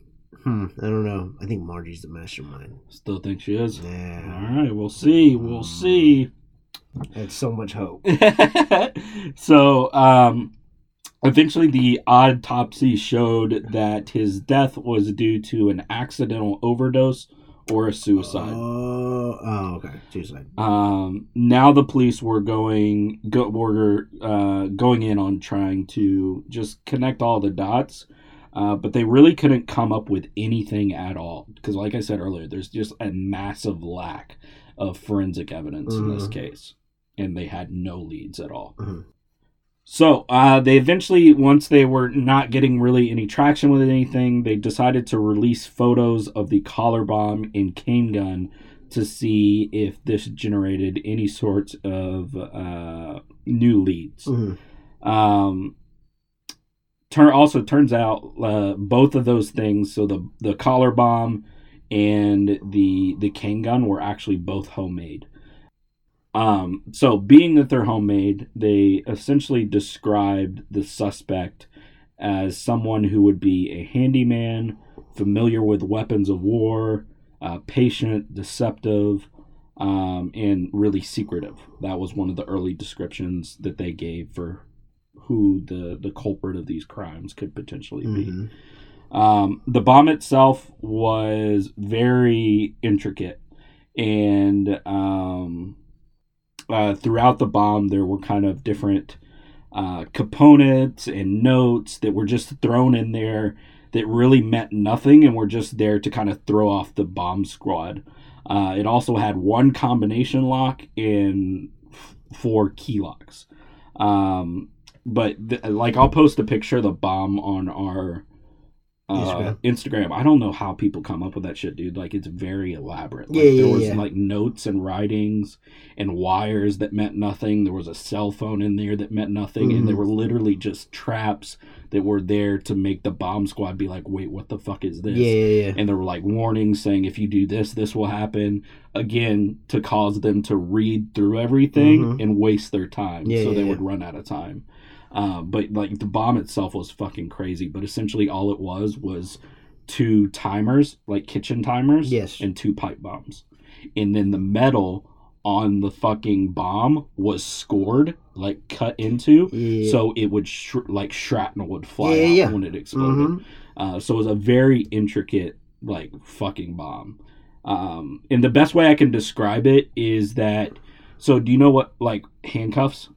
B: Hmm. I don't know. I think Margie's the mastermind.
A: Still think she is.
B: Yeah.
A: All right, we'll see. We'll see.
B: That's so much hope.
A: so, um, eventually, the autopsy showed that his death was due to an accidental overdose or a suicide.
B: Oh. Oh. Okay. Suicide.
A: Um, now the police were going go, were uh, going in on trying to just connect all the dots, uh, but they really couldn't come up with anything at all because, like I said earlier, there's just a massive lack of forensic evidence in this
B: Mhm.
A: case, and they had no leads at all.
B: Mhm.
A: So uh, they eventually, once they were not getting really any traction with anything, they decided to release photos of the collar bomb and cane gun to see if this generated any sort of uh, new leads.
B: Mhm.
A: Um, turn also turns out uh, both of those things, so the the collar bomb and the the cane gun were actually both homemade. Um, so being that they're homemade, they essentially described the suspect as someone who would be a handyman, familiar with weapons of war, uh, patient, deceptive, um, and really secretive. That was one of the early descriptions that they gave for who the the culprit of these crimes could potentially be.
B: Mhm.
A: Um, the bomb itself was very intricate, and um, uh, throughout the bomb, there were kind of different uh, components and notes that were just thrown in there that really meant nothing and were just there to kind of throw off the bomb squad. Uh, it also had one combination lock and f- four key locks. Um, but th- like, I'll post a picture of the bomb on our uh,
B: Instagram.
A: Instagram. I don't know how people come up with that shit, dude. Like, it's very elaborate. Like,
B: Yeah, yeah,
A: there was
B: yeah.
A: like notes and writings and wires that meant nothing. There was a cell phone in there that meant nothing, and
B: Mhm.
A: there were literally just traps that were there to make the bomb squad be like, "Wait, what the fuck is this?"
B: Yeah, yeah, yeah.
A: and there were like warnings saying if you do this this will happen again to cause them to read through everything
B: Mhm.
A: and waste their time so they would run out of time uh, but like the bomb itself was fucking crazy but essentially all it was was two timers like kitchen timers
B: Yes.
A: and two pipe bombs and then the metal on the fucking bomb was scored like cut into
B: Yeah.
A: so it would sh- like shrapnel would fly
B: Yeah,
A: out
B: yeah,
A: when it exploded
B: Mhm.
A: uh, so it was a very intricate, like fucking bomb. Um, and the best way I can describe it is that. So do you know what like handcuffs?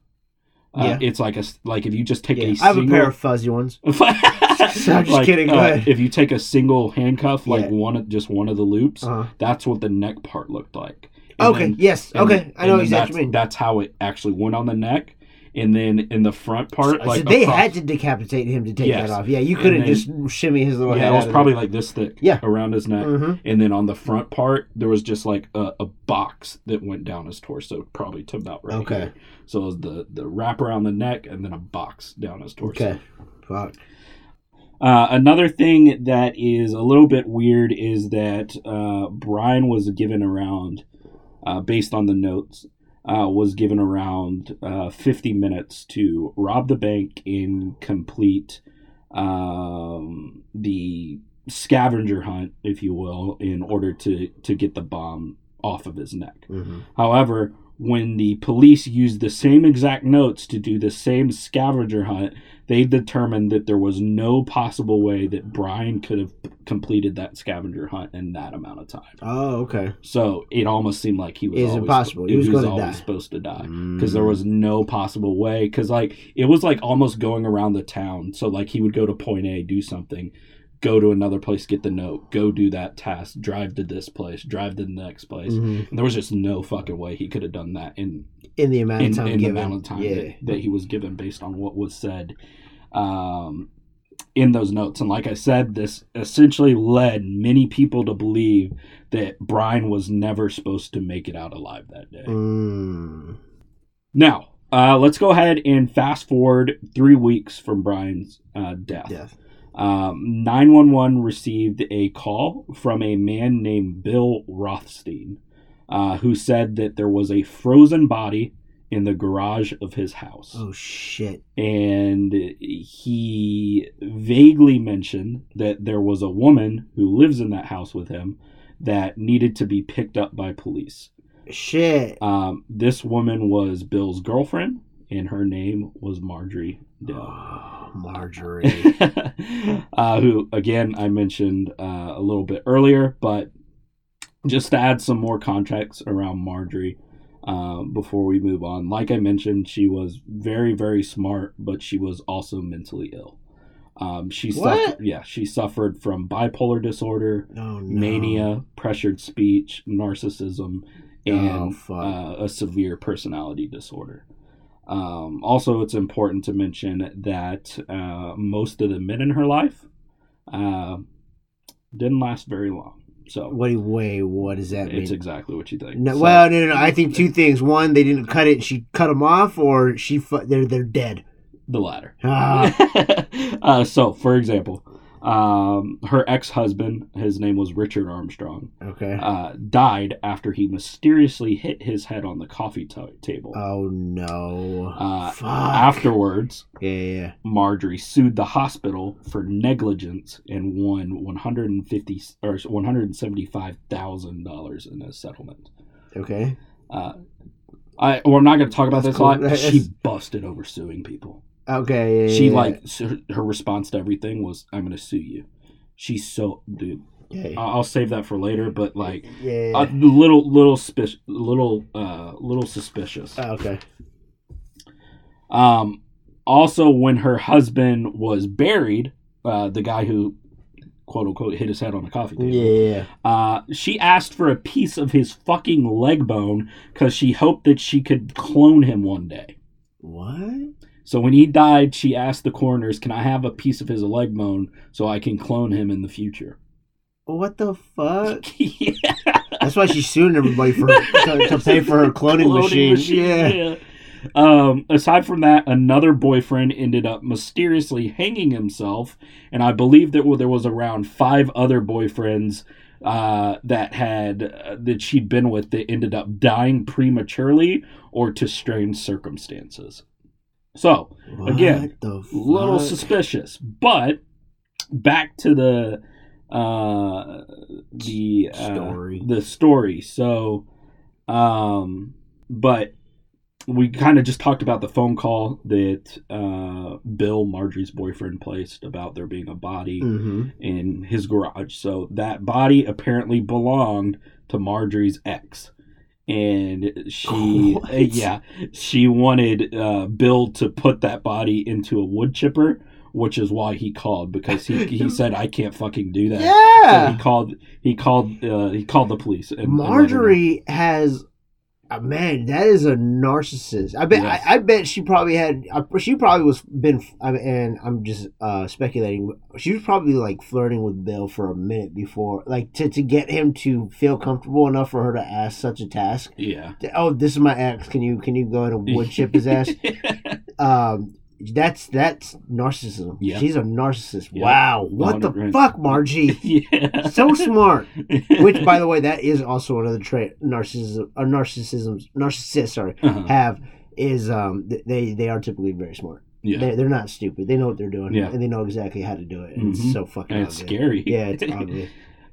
A: Uh,
B: Yeah.
A: It's like a like if you just take
B: Yeah.
A: a
B: I have a pair of fuzzy ones.
A: I'm
B: just kidding, go ahead.
A: If you take a single handcuff, like
B: Yeah.
A: one of just one of the loops,
B: Uh-huh.
A: that's what the neck part looked like. And
B: Okay.
A: then-
B: yes. okay. I know exactly
A: that's,
B: what you mean.
A: That's how it actually went on the neck, and then in the front part,
B: So
A: like
B: they
A: across-
B: had to decapitate him to take
A: Yes.
B: that off. Yeah, you couldn't just shimmy his little head.
A: Yeah, it was probably like this thick.
B: Yeah.
A: around his neck.
B: hmm
A: and then on the front part there was just like a, a box that went down his torso probably to about right
B: Okay.
A: here. so it was the the wrap around the neck and then a box down his torso
B: Okay. Fuck.
A: uh, another thing that is a little bit weird is that uh, brian was given around uh, based on the notes uh, was given around uh, 50 minutes to rob the bank and complete um, the scavenger hunt, if you will, in order to, to get the bomb off of his neck.
B: hmm
A: However, when the police used the same exact notes to do the same scavenger hunt, they determined that there was no possible way that Brian could have completed that scavenger hunt in that amount of time.
B: Oh, okay.
A: So it almost seemed like he was
B: It's
A: always,
B: impossible. He was gonna
A: always
B: die.
A: supposed to die
B: Mm.
A: because there was no possible way. Because like it was like almost going around the town. So like he would go to point A, do something, go to another place, get the note, go do that task, drive to this place, drive to the next place.
B: Mhm.
A: And there was just no fucking way he could have done that in
B: in the amount
A: in,
B: of time
A: in the amount of time
B: yeah.
A: that, that he was given based on what was said um, in those notes. And like I said, this essentially led many people to believe that Brian was never supposed to make it out alive that day.
B: Mm.
A: Now, uh, let's go ahead and fast forward three weeks from Brian's uh, death.
B: Death.
A: Um, 911 received a call from a man named Bill Rothstein, uh, who said that there was a frozen body in the garage of his house.
B: Oh shit.
A: And he vaguely mentioned that there was a woman who lives in that house with him that needed to be picked up by police.
B: Shit.
A: Um, this woman was Bill's girlfriend, and her name was Marjorie
B: Oh, Marjorie.
A: uh, who again I mentioned uh, a little bit earlier, but just to add some more context around Marjorie um, before we move on. Like I mentioned, she was very very smart, but she was also mentally ill. Um, she
B: What?
A: suffered, yeah, she suffered from bipolar disorder,
B: Oh no.
A: mania, pressured speech, narcissism,
B: Oh,
A: and
B: fuck.
A: uh, a severe personality disorder. Um, also, it's important to mention that uh, most of the men in her life uh, didn't last very long. So
B: What? do you- Wait, what does that mean?
A: it's exactly what you think.
B: No,
A: So-
B: well, no, no, no. I think two things. One, they didn't cut it. She cut them off, or she fu- they're they're dead.
A: the latter.
B: Ah,
A: uh, so, for example, um, her ex-husband, his name was Richard Armstrong,
B: okay.
A: uh, died after he mysteriously hit his head on the coffee ta- table.
B: Oh no.
A: Uh,
B: Fuck.
A: Afterwards,
B: yeah.
A: Marjorie sued the hospital for negligence and won 150 or 175 thousand dollars in a settlement.
B: Okay.
A: Uh, I well, I'm not going to talk about
B: That's
A: this a lot.
B: That's-
A: She busted over suing people.
B: Okay. Yeah,
A: she
B: yeah,
A: like s- her response to everything was, "I'm going to sue you." She's so dude.
B: Yeah.
A: I- I'll save that for later, but like
B: yeah.
A: a little little little uh little suspicious.
B: Oh, okay.
A: Um, also, when her husband was buried, uh, the guy who quote unquote hit his head on a coffee table,
B: Yeah, yeah, yeah.
A: uh, she asked for a piece of his fucking leg bone because she hoped that she could clone him one day.
B: What?
A: So when he died, she asked the coroners, "Can I have a piece of his leg bone so I can clone him in the future?"
B: What the fuck?
A: yeah.
B: That's why she's suing everybody for to, to pay for her cloning, machine. Yeah.
A: Um, aside from that, another boyfriend ended up mysteriously hanging himself, and I believe that there was around five other boyfriends uh, that had uh, that she'd been with that ended up dying prematurely or to strange circumstances. So
B: What
A: Again,
B: a
A: little suspicious, but back to the uh the uh,
B: Story.
A: the story so um but we kind of just talked about the phone call that uh bill marjorie's boyfriend placed about there being a body
B: Mhm.
A: in his garage so that body apparently belonged to marjorie's ex and she
B: What?
A: uh, yeah she wanted uh, bill to put that body into a wood chipper which is why he called because he, he said i can't fucking do that so
B: Yeah.
A: he called he called uh, he called the police and, and let her know.
B: Marjorie has. Uh, man, that is a narcissist. I bet.
A: Yes.
B: I, I bet she probably had. Uh, she probably was been. I mean, and I'm just uh, speculating. She was probably like flirting with Bill for a minute before, like to to get him to feel comfortable enough for her to ask such a task.
A: yeah
B: Oh, this is my ex. Can you can you go and wood chip his ass? Um, that's that's narcissism.
A: Yeah.
B: She's a narcissist.
A: Yeah.
B: Wow, what the
A: 100%.
B: fuck, Margie?
A: yeah
B: so smart. Which, by the way, that is also another trait narcissism or narcissism narcissists sorry
A: Uh-huh.
B: have is um they they are typically very smart.
A: yeah
B: They they're not stupid. They know what they're doing.
A: Yeah.
B: and they know exactly how to do it. And
A: Mhm.
B: It's so fucking.
A: and it's
B: ugly.
A: scary
B: Yeah, it's ugly.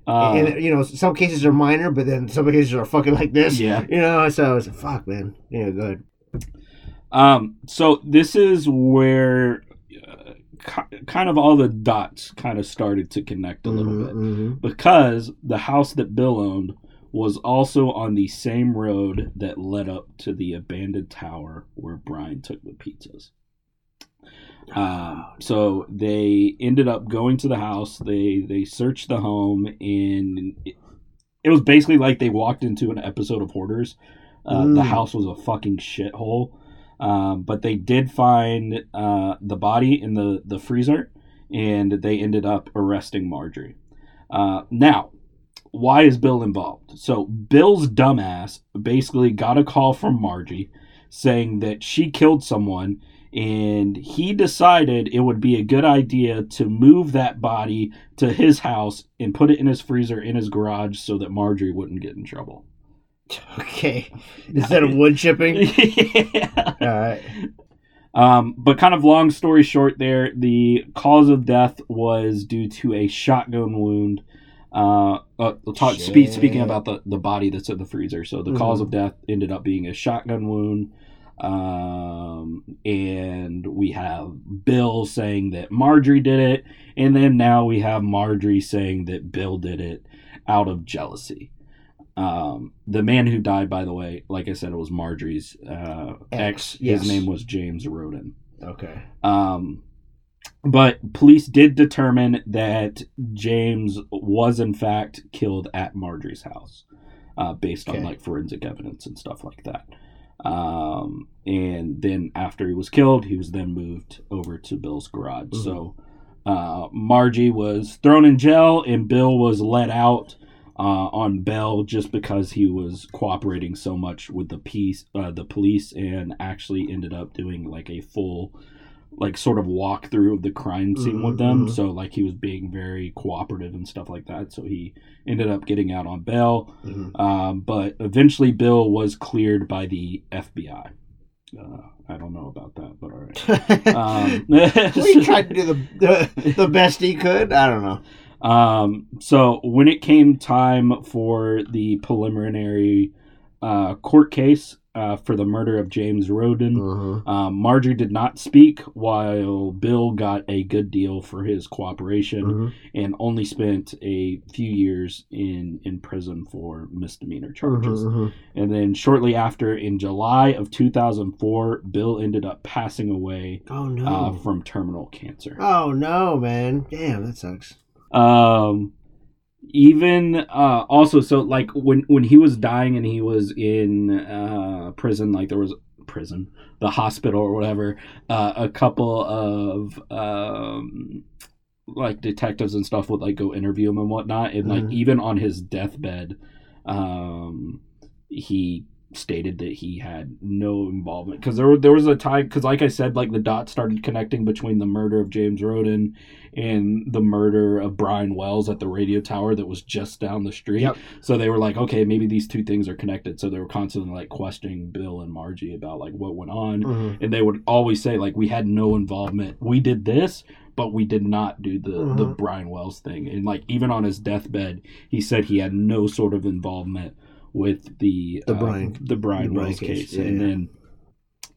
A: Uh,
B: and you know, some cases are minor, but then some cases are fucking like this.
A: yeah
B: You know, so it's like, fuck, man. Yeah, good.
A: Um, so this is where uh, ki- kind of all the dots kind of started to connect a little
B: Mhm,
A: bit
B: mhm.
A: because the house that Bill owned was also on the same road that led up to the abandoned tower where Brian took the pizzas. Um, so they ended up going to the house. They they searched the home, and it, it was basically like they walked into an episode of Hoarders. Uh, The
B: Mm.
A: house was a fucking shithole, um, but they did find uh, the body in the the freezer, and they ended up arresting Marjorie. Uh, now, why is Bill involved? So Bill's dumbass basically got a call from Margie saying that she killed someone and he decided it would be a good idea to move that body to his house and put it in his freezer in his garage so that Marjorie wouldn't get in trouble.
B: Okay. Instead of wood chipping.
A: yeah.
B: All right.
A: Um, but kind of long story short, there the cause of death was due to a shotgun wound. Uh, uh talk, speak,
B: Shit.
A: speaking about the, the body that's in the freezer. So the cause
B: Mhm.
A: of death ended up being a shotgun wound. Um, and we have Bill saying that Marjorie did it, and then now we have Marjorie saying that Bill did it out of jealousy. Um, the man who died, by the way, like I said, it was Marjorie's uh, ex.
B: Ex, yes.
A: His name was James Roden.
B: Okay.
A: Um, but police did determine that James was in fact killed at Marjorie's house, uh, based on like forensic evidence and stuff like that. Um, and then after he was killed, he was then moved over to Bill's garage.
B: Mhm.
A: So uh, Margie was thrown in jail, and Bill was let out uh, on bail just because he was cooperating so much with the peace, uh, the police, and actually ended up doing like a full, like sort of walkthrough of the crime scene
B: Mhm,
A: with them.
B: mhm.
A: So like he was being very cooperative and stuff like that. So he ended up getting out on bail.
B: Mhm.
A: Um, but eventually, Bill was cleared by the FBI. Uh, I don't know about that, but all right. Um,
B: well, he tried to do the, the the best he could. I don't know.
A: Um, so when it came time for the preliminary uh, court case uh, for the murder of James Roden,
B: Uh-huh.
A: um, Marjorie did not speak while Bill got a good deal for his cooperation
B: Mhm.
A: and only spent a few years in, in prison for misdemeanor charges.
B: Mhm, mhm.
A: And then shortly after, in July of 2004, Bill ended up passing away
B: Oh no.
A: uh, from terminal cancer.
B: oh no, man. Damn, that sucks.
A: Um even uh also so like when when he was dying and he was in uh prison like there was prison the hospital or whatever uh a couple of um like detectives and stuff would like go interview him and whatnot and like
B: Mhm.
A: even on his deathbed um he stated that he had no involvement because there, there was a time because like i said like the dots started connecting between the murder of james roden and the murder of brian wells at the radio tower that was just down the street
B: Yep.
A: so they were like okay maybe these two things are connected so they were constantly like questioning bill and margie about like what went on
B: Mhm.
A: and they would always say like we had no involvement we did this but we did not do the the
B: Mhm.
A: brian wells thing and like even on his deathbed he said he had no sort of involvement with the
B: The
A: uh,
B: Brian-
A: the brian
B: the Brian
A: wells
B: case,
A: case,
B: yeah,
A: and
B: yeah.
A: then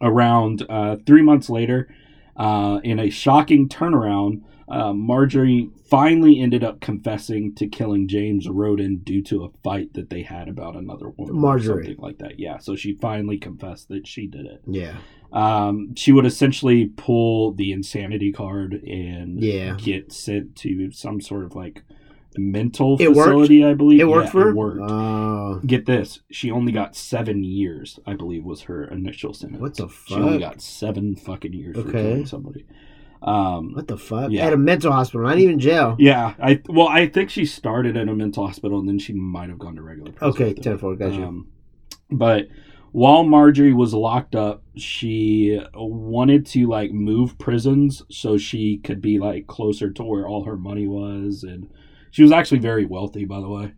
A: around uh, three months later uh, in a shocking turnaround uh, marjorie finally ended up confessing to killing james roden due to a fight that they had about another woman
B: Marjorie.
A: or something like that yeah so she finally confessed that she did it
B: Yeah.
A: um, she would essentially pull the insanity card and
B: Yeah.
A: get sent to some sort of like mental
B: It worked?
A: facility, I believe.
B: It worked
A: Yeah,
B: for her.
A: It worked.
B: Oh,
A: get this, she only got seven years, I believe, was her initial sentence.
B: what the fuck?
A: She only got seven fucking years for killing somebody. Um,
B: What the fuck?
A: Yeah.
B: At a mental hospital, not even jail.
A: yeah, I well, I think she started in a mental hospital and then she might have gone to regular prison.
B: Okay,
A: after that.
B: 10 4, gotcha.
A: Um, but while Marjorie was locked up, she wanted to like move prisons so she could be like closer to where all her money was, and she was actually very wealthy, by the way.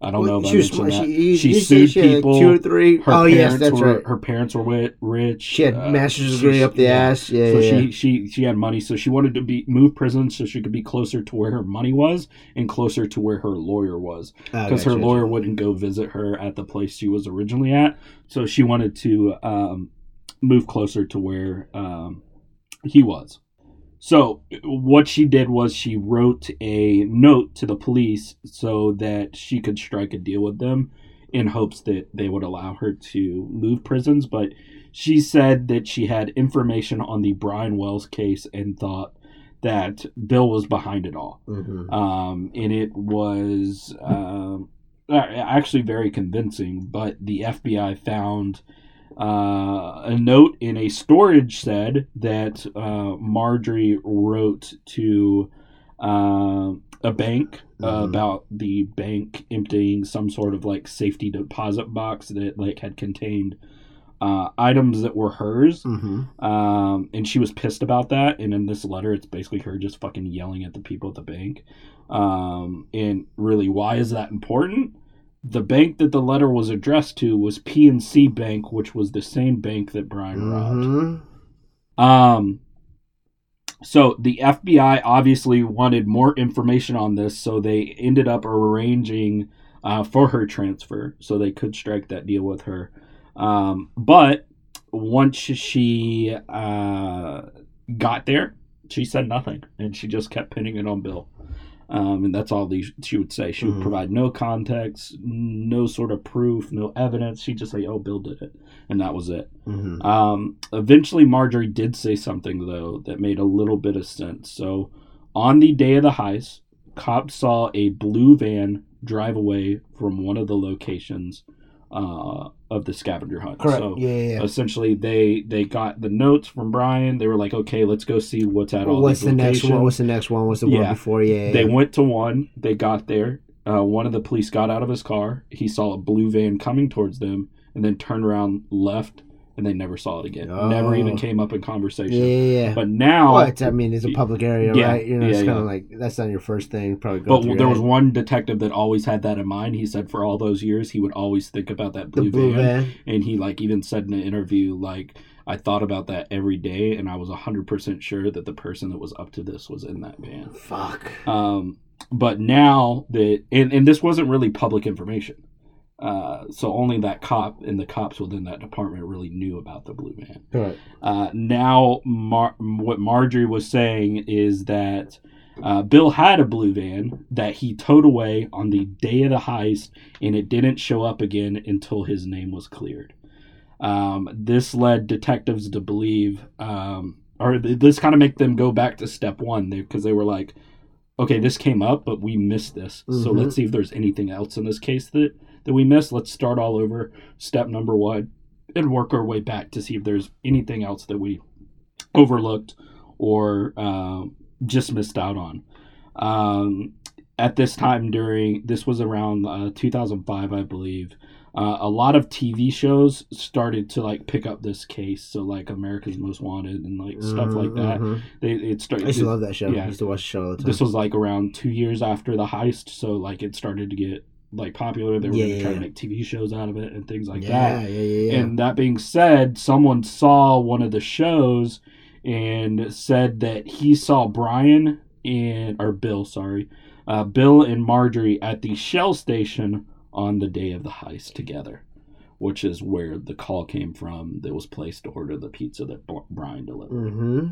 A: I don't know if
B: she
A: I
B: was
A: mentioned
B: smart.
A: that.
B: She,
A: She sued
B: she
A: people.
B: Two or three.
A: Her
B: oh yes,
A: parents
B: that's
A: were
B: right.
A: her parents were rich.
B: She had
A: uh,
B: master's
A: she-
B: degree up the ass. Yeah,
A: So
B: yeah.
A: she she she had money, so she wanted to be move prison so she could be closer to where her money was and closer to where her lawyer was because her lawyer wouldn't go visit her at the place she was originally at. So she wanted to um, move closer to where um, he was. So what she did was she wrote a note to the police so that she could strike a deal with them in hopes that they would allow her to move prisons. But she said that she had information on the Brian Wells case and thought that Bill was behind it all
B: Mhm.
A: um, and it was um, uh, actually very convincing. But the FBI found uh, a note in a storage shed that uh, Marjorie wrote to uh, a bank uh,
B: Mhm.
A: about the bank emptying some sort of like safety deposit box that like had contained uh, items that were hers
B: Mhm.
A: um, and she was pissed about that. And in this letter, it's basically her just fucking yelling at the people at the bank. Um, and really, why is that important? The bank that the letter was addressed to was PNC Bank, which was the same bank that Brian robbed.
B: Mhm.
A: Um, so the FBI obviously wanted more information on this, so they ended up arranging uh, for her transfer so they could strike that deal with her. Um, but once she uh, got there, she said nothing, and she just kept pinning it on Bill. Um, and that's all these she would say. She would
B: Mhm.
A: provide no context, no sort of proof, no evidence. She'd just say, "Oh, Bill did it," and that was it.
B: Mhm.
A: Um, eventually, Marjorie did say something though that made a little bit of sense. So, on the day of the heist, cops saw a blue van drive away from one of the locations uh, of the scavenger hunt.
B: Correct.
A: So,
B: yeah, yeah. yeah.
A: essentially, they they got the notes from Brian. They were like, "Okay, let's go see what's at all
B: What's the next one? What's the next one? What's the one before? Yeah, yeah,
A: They
B: yeah.
A: went to one. They got there. uh, one of the police got out of his car. He saw a blue van coming towards them, and then turned around, left, and they never saw it again. Never even
B: Oh.
A: came up in conversation.
B: yeah, yeah.
A: But now,
B: well, I mean, it's a public area,
A: Yeah,
B: right? You know, it's kind of
A: yeah.
B: like that's not your first thing. Probably.
A: But there was one detective that always had that in mind. He said for all those years he would always think about that blue,
B: blue
A: van.
B: van.
A: and he like even said in an interview like I thought about that every day, and I was hundred percent sure that the person that was up to this was in that van.
B: Fuck.
A: Um, but now that and, and this wasn't really public information, uh, so only that cop and the cops within that department really knew about the blue van.
B: Right.
A: Uh, now, Mar- what Marjorie was saying is that uh, Bill had a blue van that he towed away on the day of the heist, and it didn't show up again until his name was cleared. Um, this led detectives to believe, um, or this kind of make them go back to step one because they, were like, "Okay, this came up, but we missed this. So
B: Mhm.
A: let's see if there's anything else in this case that that we missed. Let's start all over. Step number one, and work our way back to see if there's anything else that we overlooked or um, just missed out on. Um, at this time, during this was around uh, 2005, I believe. Uh, a lot of TV shows started to like pick up this case, so like America's Most Wanted and like stuff like that.
B: Mhm.
A: They it started.
B: I used to love that show.
A: Yeah.
B: I used to watch the show all the time.
A: This was like around two years after the heist, so like it started to get like popular. They were
B: Yeah,
A: gonna
B: yeah,
A: try
B: yeah.
A: to make TV shows out of it and things like
B: yeah,
A: that.
B: yeah, yeah, yeah.
A: And that being said, someone saw one of the shows and said that he saw Brian and or Bill, sorry, uh, Bill and Marjorie at the Shell station on the day of the heist together, which is where the call came from that was placed to order the pizza that Br- Brian delivered.
B: mm-hmm.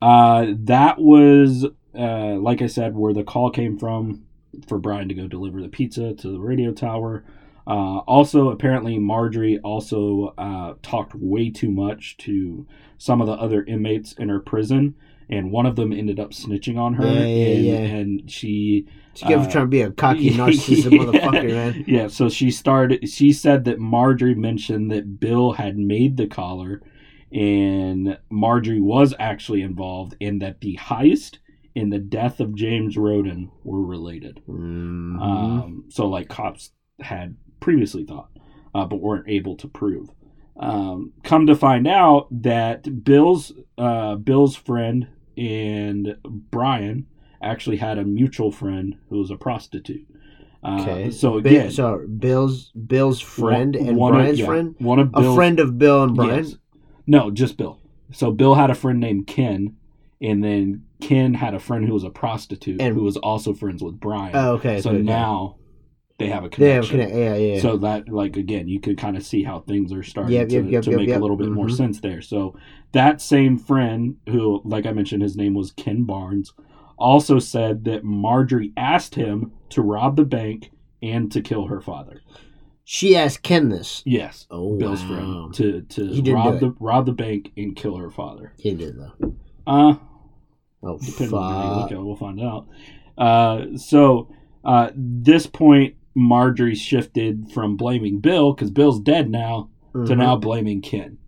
A: Uh, that was, uh, like I said, where the call came from for Brian to go deliver the pizza to the radio tower. Uh, also, apparently, Marjorie also uh, talked way too much to some of the other inmates in her prison, and one of them ended up snitching on her,
B: Yeah, yeah,
A: and,
B: yeah.
A: and she
B: She kept
A: Uh,
B: trying to be a cocky
A: yeah.
B: narcissistic motherfucker, man.
A: yeah, so she started. She said that Marjorie mentioned that Bill had made the collar, and Marjorie was actually involved, and that the heist and the death of James Roden were related.
B: Mhm.
A: Um, so, like cops had previously thought, uh, but weren't able to prove. Um, come to find out that Bill's uh, Bill's friend and Brian actually had a mutual friend who was a prostitute. Uh,
B: okay.
A: So again,
B: so Bill's Bill's friend
A: one-
B: and
A: one of-
B: Brian's
A: yeah,
B: friend,
A: one of
B: a friend of Bill and Brian.
A: Yes. No, just Bill. So Bill had a friend named Ken, and then Ken had a friend who was a prostitute
B: And-
A: who was also friends with Brian.
B: Oh, okay.
A: so now they have a
B: they have
A: connection.
B: connect. Yeah, yeah.
A: So that, like, again, you could kind of see how things are starting
B: Yep,
A: to,
B: yep,
A: to
B: yep,
A: make a little bit more
B: Mhm.
A: sense there. So that same friend, who, like I mentioned, his name was Ken Barnes, also said that Marjorie asked him to rob the bank and to kill her father.
B: she asked Ken this.
A: Yes,
B: Oh,
A: Bill's
B: wow.
A: friend to to rob the rob the bank and kill her father.
B: He did though.
A: Uh,
B: Oh
A: depending on how you look at it, we'll find out. Uh, so uh, this point, Marjorie shifted from blaming Bill because Bill's dead now to
B: Mhm.
A: now blaming Ken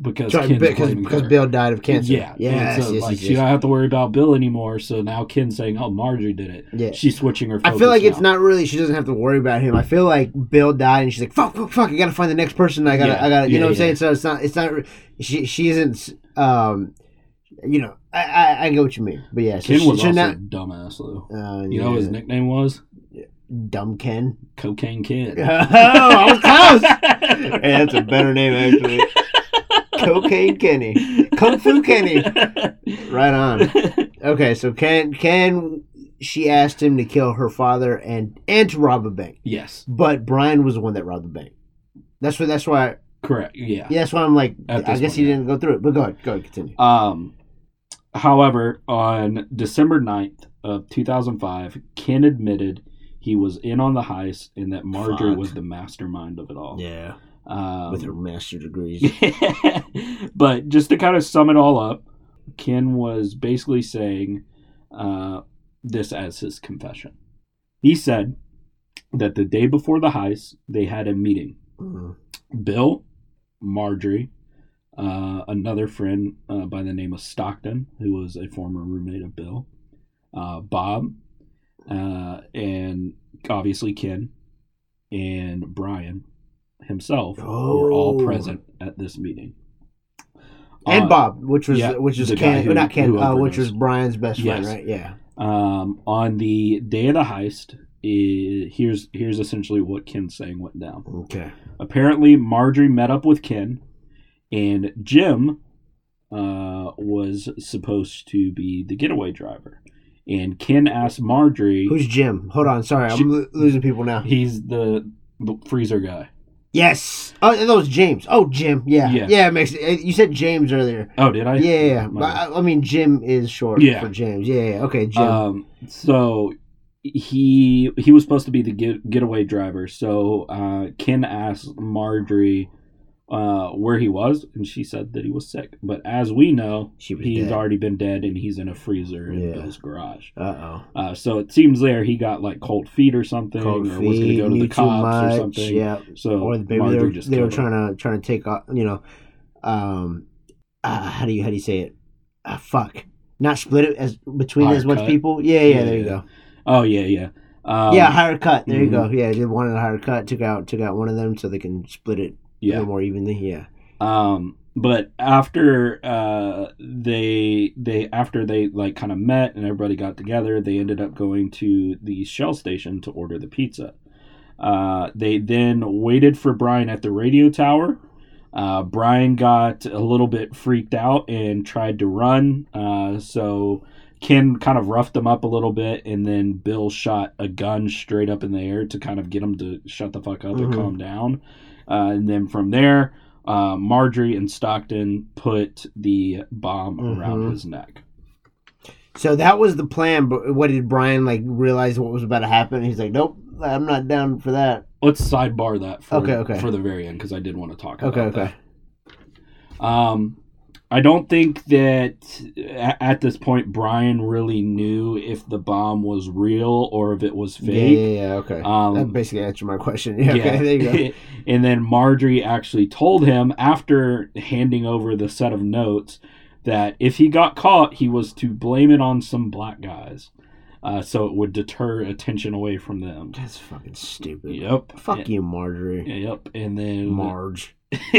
A: because
B: Sorry,
A: Ken's
B: because because. Bill died of cancer.
A: Yeah, yeah. so,
B: yes.
A: like
B: yes,
A: she
B: yes.
A: don't have to worry about Bill anymore. So now Ken's saying, "Oh, Marjorie did it."
B: Yeah.
A: She's switching her.
B: I feel like it's not really. She doesn't have to worry about him. I feel like Bill died, and she's like, "Fuck, fuck, fuck! I gotta find the next person. I gotta,
A: Yeah,
B: I gotta." You
A: yeah,
B: know what I'm saying? So it's not. It's not. She she isn't. Um, you know, I I, I get what you mean. But yeah, so
A: Ken
B: she
A: was also
B: not.
A: a dumbass though.
B: Uh,
A: You know what his nickname was
B: Dumb Ken.
A: Cocaine Ken.
B: oh, I was close. hey, that's a better name actually. Cocaine Kenny, Kung Fu Kenny. Right on. Okay, so Ken Ken she asked him to kill her father and and to rob a bank,
A: yes,
B: but Brian was the one that robbed the bank. That's what. That's why.
A: correct. Yeah.
B: Yeah, that's why I'm like. I guess
A: point,
B: he
A: yeah.
B: didn't go through it. But go ahead. Go ahead. Continue.
A: Um, however, on December 9th of 2005, Ken admitted he was in on the heist and that Marjorie
B: Fuck.
A: was the mastermind of it all.
B: Yeah,
A: Um,
B: with her master degrees.
A: but just to kind of sum it all up, Ken was basically saying uh, this as his confession. He said that the day before the heist, they had a meeting.
B: Mhm.
A: Bill, Marjorie, uh, another friend uh, by the name of Stockton, who was a former roommate of Bill, uh, Bob, uh, and obviously Ken and Brian himself were all
B: Oh.
A: present at this meeting.
B: and
A: Uh,
B: Bob, which was
A: yeah,
B: which
A: guy
B: Ken,
A: who-
B: not Ken, uh, which was. Brian's best friend,
A: Yes.
B: right? Yeah.
A: Um, on the day of the heist, here's here's essentially what Ken's saying went down.
B: Okay.
A: Apparently, Marjorie met up with Ken, and Jim uh, was supposed to be the getaway driver. And Ken asked Marjorie,
B: Who's Jim? Hold on, sorry, I'm lo- losing people now.
A: he's the, the freezer guy.
B: Yes. Oh, that was James. Oh, Jim. Yeah.
A: Yeah.
B: Yeah. it makes you said James earlier.
A: Oh, did I?
B: Yeah, yeah. yeah. But. I, I mean, Jim is short
A: Yeah.
B: for James. Yeah, yeah. Okay, Jim.
A: Um, so he he was supposed to be the get, getaway driver. So uh, Ken asked Marjorie uh, where he was, and she said that he was sick. But as we know,
B: she
A: he's
B: dead.
A: already been dead, and he's in a freezer in
B: Yeah.
A: Bill's garage.
B: Uh oh.
A: Uh, so it seems there he got like cold feet or something,
B: Cold
A: or was going to go to the cops or something.
B: Yeah.
A: So
B: Or maybe
A: Marjorie
B: they were,
A: just
B: they were
A: him.
B: trying to trying to take off. You know, um, uh, how do you how do you say it? Ah, fuck. Not split it as between
A: Higher
B: as much
A: cut.
B: people. Yeah, yeah.
A: Yeah,
B: there you go.
A: Oh yeah, yeah. Um,
B: yeah, higher cut. There you
A: mhm.
B: go. Yeah, did one in a higher cut. Took out took out one of them so they can split it a
A: yeah.
B: little more evenly. Yeah.
A: Um, but after uh, they they after they like kind of met and everybody got together, they ended up going to the Shell station to order the pizza. Uh, they then waited for Brian at the radio tower. Uh, Brian got a little bit freaked out and tried to run. Uh, so Ken kind of roughed him up a little bit, and then Bill shot a gun straight up in the air to kind of get him to shut the fuck up and
B: Mhm.
A: calm down. Uh, and then from there, uh, Marjorie and Stockton put the bomb around
B: Mhm.
A: his neck.
B: So that was the plan. But what did Brian like realize what was about to happen? He's like, nope, I'm not down for that.
A: Let's sidebar that for,
B: Okay, okay.
A: for the very end because I did want to talk about
B: Okay,
A: that.
B: okay.
A: Um, I don't think that at this point Brian really knew if the bomb was real or if it was fake.
B: yeah, yeah. Okay.
A: Um,
B: that basically answered my question. Yeah, okay, there you go.
A: and then Marjorie actually told him after handing over the set of notes that if he got caught, he was to blame it on some black guys, uh, so it would deter attention away from them.
B: That's fucking stupid.
A: Yep.
B: Fuck you, Marjorie.
A: Yep. And then
B: Marge.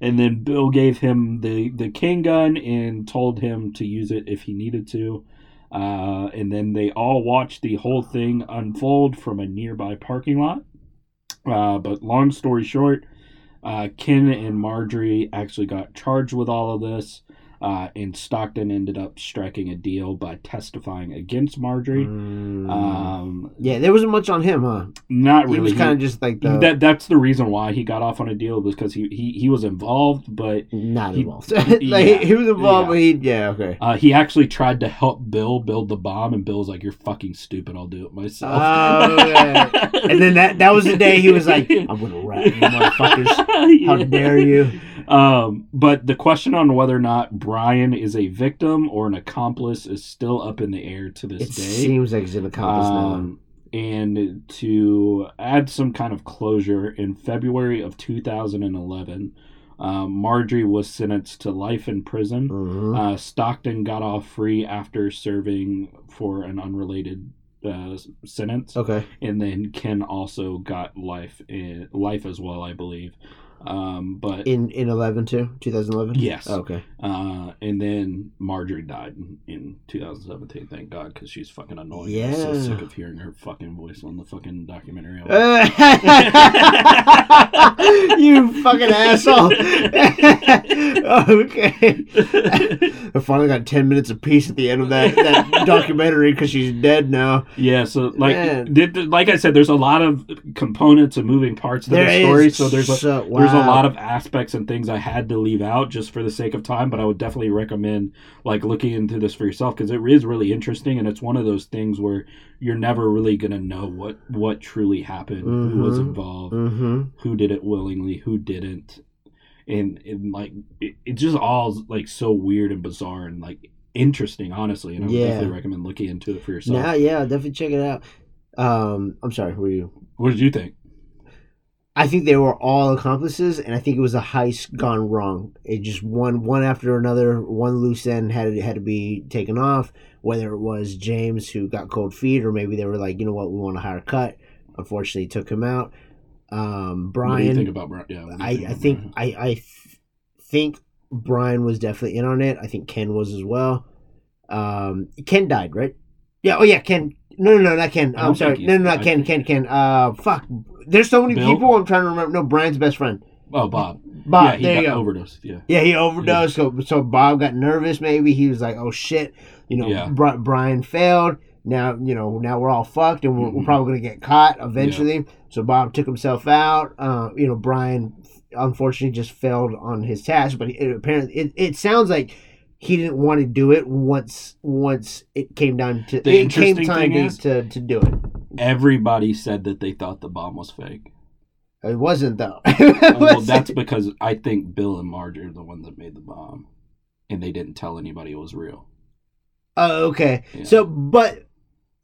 A: and then Bill gave him the the cane gun and told him to use it if he needed to. Uh, and then they all watched the whole thing unfold from a nearby parking lot. Uh, but long story short, uh, Ken and Marjorie actually got charged with all of this. Uh, and Stockton ended up striking a deal by testifying against Marjorie.
B: Mm.
A: Um,
B: yeah, there wasn't much on him, huh?
A: not
B: He
A: really.
B: was kind of just like the
A: that that's the reason why he got off on a deal because he he, he was involved, but
B: not
A: he-
B: involved. like
A: yeah,
B: he was involved,
A: yeah.
B: but he yeah okay.
A: uh, he actually tried to help Bill build the bomb, and Bill's like, "You're fucking stupid. I'll do it myself."
B: Oh, yeah. And then that that was the day he was like, "I'm gonna rat you, motherfuckers! How dare you?"
A: Um, but the question on whether or not Brian is a victim or an accomplice is still up in the air to this
B: It
A: day.
B: seems like he's an accomplice
A: Um, and to add some kind of closure, in February of 2011, um, Marjorie was sentenced to life in prison.
B: now. Mhm.
A: Uh, Stockton got off free after serving for an unrelated uh, sentence,
B: Okay.
A: and then Ken also got life in life as well, I believe. Um, but
B: In in eleven too, two thousand eleven.
A: Yes.
B: Okay.
A: uh, and then Marjorie died in, in 2017. Thank God, because she's fucking annoying. I'm so sick of hearing her fucking voice on the fucking documentary.
B: you fucking asshole. okay. I finally got 10 minutes of peace at the end of that, that documentary because she's dead now.
A: yeah, so like,
B: Man.
A: did, like I said, there's a lot of components and moving parts to
B: There
A: the story. So there's a,
B: so-
A: there's a lot of aspects and things I had to leave out just for the sake of time. But I would definitely recommend like looking into this for yourself because it is really interesting and it's one of those things where you're never really gonna know what what truly happened, who was
B: Mhm.
A: involved.
B: Mm-hmm.
A: who did it willingly, who didn't, and and like it, it's just all like so weird and bizarre and like interesting, honestly. And I would
B: Yeah.
A: definitely recommend looking into it for yourself.
B: Yeah, yeah, definitely check it out. Um, I'm sorry, were you?
A: what did you think?
B: I think they were all accomplices, and I think it was a heist gone wrong. It just one one after another, one loose end had had to be taken off. Whether it was James who got cold feet, or maybe they were like, you know what, we want a higher cut. Unfortunately, took him out. Um, Brian,
A: What do you think about Brian? Yeah, what do you
B: I, I think I I th- think Brian was definitely in on it. I think Ken was as well. Um, Ken died, right? Yeah. Oh yeah, Ken. No, no, no, not Ken. I'm sorry.
A: think
B: No, no, not Ken.
A: think-
B: Ken. Ken. Uh, fuck. There's so many
A: Bill?
B: people. I'm trying to remember. No, Brian's best friend.
A: Oh, Bob.
B: Bob.
A: yeah, he
B: there
A: got
B: you go.
A: overdosed. Yeah.
B: Yeah, he overdosed. So, so Bob got nervous. Maybe he was like, "Oh shit," you know.
A: Yeah.
B: Brian failed. Now, you know, now we're all fucked, and we're, we're
A: Mhm.
B: probably gonna get caught eventually. So Bob took himself out. Uh, you know, Brian unfortunately just failed on his task, but it, apparently, it, it sounds like he didn't want to do it once once it came down to
A: The
B: it came
A: interesting
B: time
A: thing
B: to,
A: is-
B: to to do it.
A: Everybody said that they thought the bomb was fake.
B: It wasn't though.
A: Oh, well, that's because I think Bill and Marge are the ones that made the bomb, and they didn't tell anybody it was real.
B: Oh, okay.
A: Yeah.
B: So, but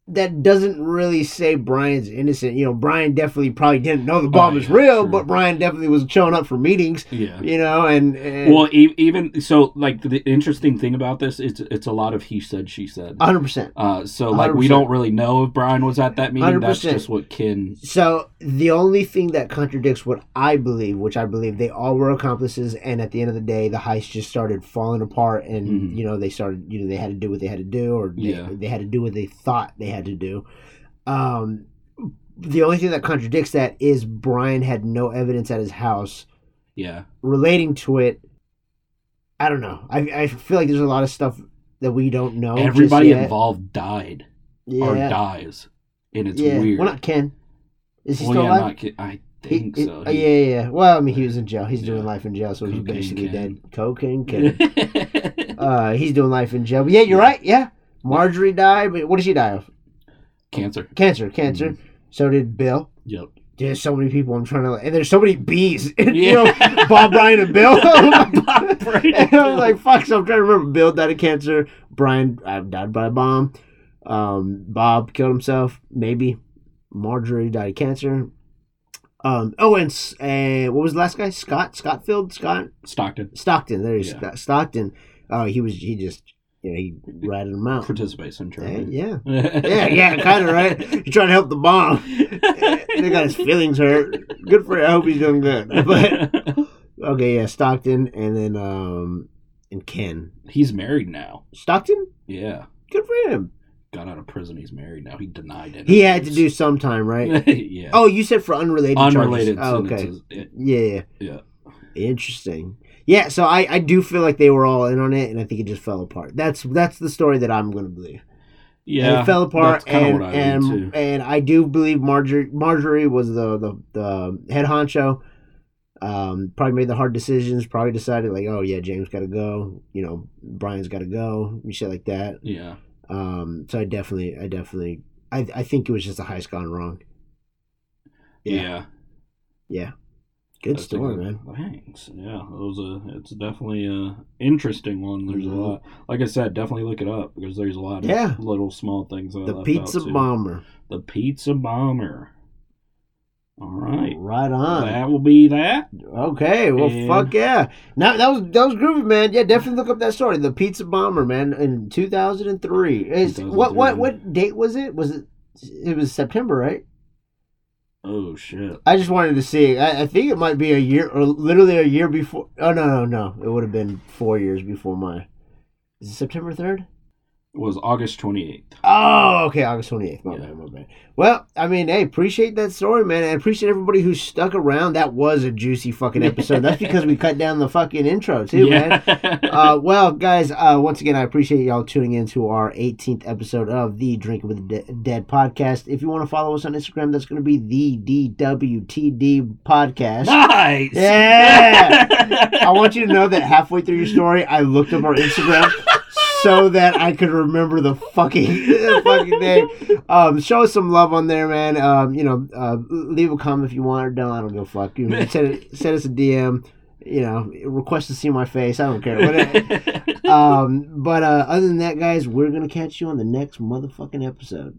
B: that doesn't really say Brian's innocent. You know, Brian definitely probably didn't know the bomb
A: Oh,
B: was real,
A: true.
B: but Brian definitely was showing up for meetings.
A: Yeah.
B: You know, and, and
A: Well, e- even so, like the interesting thing about this, it's it's a lot of he said, she said.
B: hundred percent.
A: Uh, so like we
B: 100%.
A: don't really know if Brian was at that meeting. That's
B: 100%.
A: just what Ken.
B: So the only thing that contradicts what I believe, which I believe they all were accomplices, and at the end of the day, the heist just started falling apart, and
A: Mhm.
B: you know they started, you know, they had to do what they had to do, or they,
A: Yeah.
B: they had to do what they thought they had to do. Um, the only thing that contradicts that is Brian had no evidence at his house
A: Yeah.
B: relating to it. I don't know. I I feel like there's a lot of stuff that we don't know.
A: Everybody involved died
B: yeah.
A: or dies, and it's
B: yeah.
A: weird.
B: Well, not Ken. Is he
A: well,
B: still
A: yeah,
B: alive?
A: not Ken. I think
B: he-
A: so.
B: oh, yeah, yeah, yeah. Well, I mean, he was in jail. He's doing life in jail, so he's basically
A: Ken.
B: dead. Cocaine Ken. uh, he's doing life in jail. But yeah, you're right. Yeah, Marjorie died, but what did she die of?
A: Cancer.
B: Cancer. Cancer.
A: Mm-hmm.
B: So did Bill.
A: Yep.
B: There's so many people. I'm trying to, and there's so many bees. you
A: Yeah.
B: know, Bob, Brian, and Bill.
A: Bob, and
B: I was like, fuck. So I'm trying to remember. Bill died of cancer. Brian uh, died by a bomb. Um, Bob killed himself. Maybe. Marjorie died of cancer. Um. Oh, and uh, what was the last guy? Scott. Scottfield. Scott
A: Stockton
B: Stockton. There he's
A: Yeah.
B: Scott Stockton. Oh, he was. He just. Know, he ratted him out.
A: participates in training.
B: yeah, yeah, yeah, kind of right. He's trying to help the bomb. they got his feelings hurt. Good for him. I hope he's doing good. But okay, yeah, Stockton, and then um, and Ken
A: He's married now.
B: Stockton.
A: Yeah.
B: Good for him.
A: Got out of prison. He's married now. He denied it.
B: He had to do some time, right?
A: yeah.
B: Oh, you said for unrelated.
A: unrelated
B: Charges. Oh, okay. Yeah. yeah. Interesting. Yeah, so I, I do feel like they were all in on it, and I think it just fell apart. That's that's the story that I'm going to believe.
A: Yeah.
B: and it fell apart, and and, and I do believe Marjorie Marjorie was the the, the head honcho. Um, probably made the hard decisions. Probably decided like, oh yeah, James got to go. You know, Brian's got to go. And shit like that.
A: Yeah.
B: Um, so I definitely, I definitely, I I think it was just a heist gone wrong. Yeah.
A: Yeah.
B: Yeah, good story, man.
A: Thanks. Yeah, it was a. It's definitely a interesting one. There's
B: Mhm.
A: a lot. Like I said, definitely look it up because there's a lot of
B: Yeah.
A: little small things.
B: The pizza bomber.
A: The pizza bomber. All right.
B: Right on.
A: That will be that.
B: Okay, well,
A: And-
B: fuck yeah. Now that was that was groovy, man. Yeah, definitely look up that story, the Pizza Bomber, man, in two thousand and three. Is what what
A: 2003.
B: what date was it? Was it? It was September, right?
A: Oh shit.
B: I just wanted to see. I, I think it might be a year or literally a year before. Oh no no no! It would have been four years before my. Is it September third?
A: Was August 28th.
B: Oh, okay, August 28th. My
A: Yeah.
B: bad, my bad. Well, I mean, hey, appreciate that story, man. I appreciate everybody who stuck around. That was a juicy fucking episode. That's because we cut down the fucking intro, too, man. Uh, well, guys, uh, once again, I appreciate y'all tuning in to our 18th episode of the Drinking with the De- Dead podcast. If you want to follow us on Instagram, that's going to be the DWTD podcast.
A: nice.
B: Yeah. I want you to know that halfway through your story, I looked up our Instagram so that I could remember the fucking fucking name. Um, show us some love on there, man. Um, you know, uh, leave a comment if you want or don't. I don't give a fuck. You know, send, it, send us a DM. You know, request to see my face. I don't care. Whatever. um, but uh, other than that, guys, we're gonna catch you on the next motherfucking episode.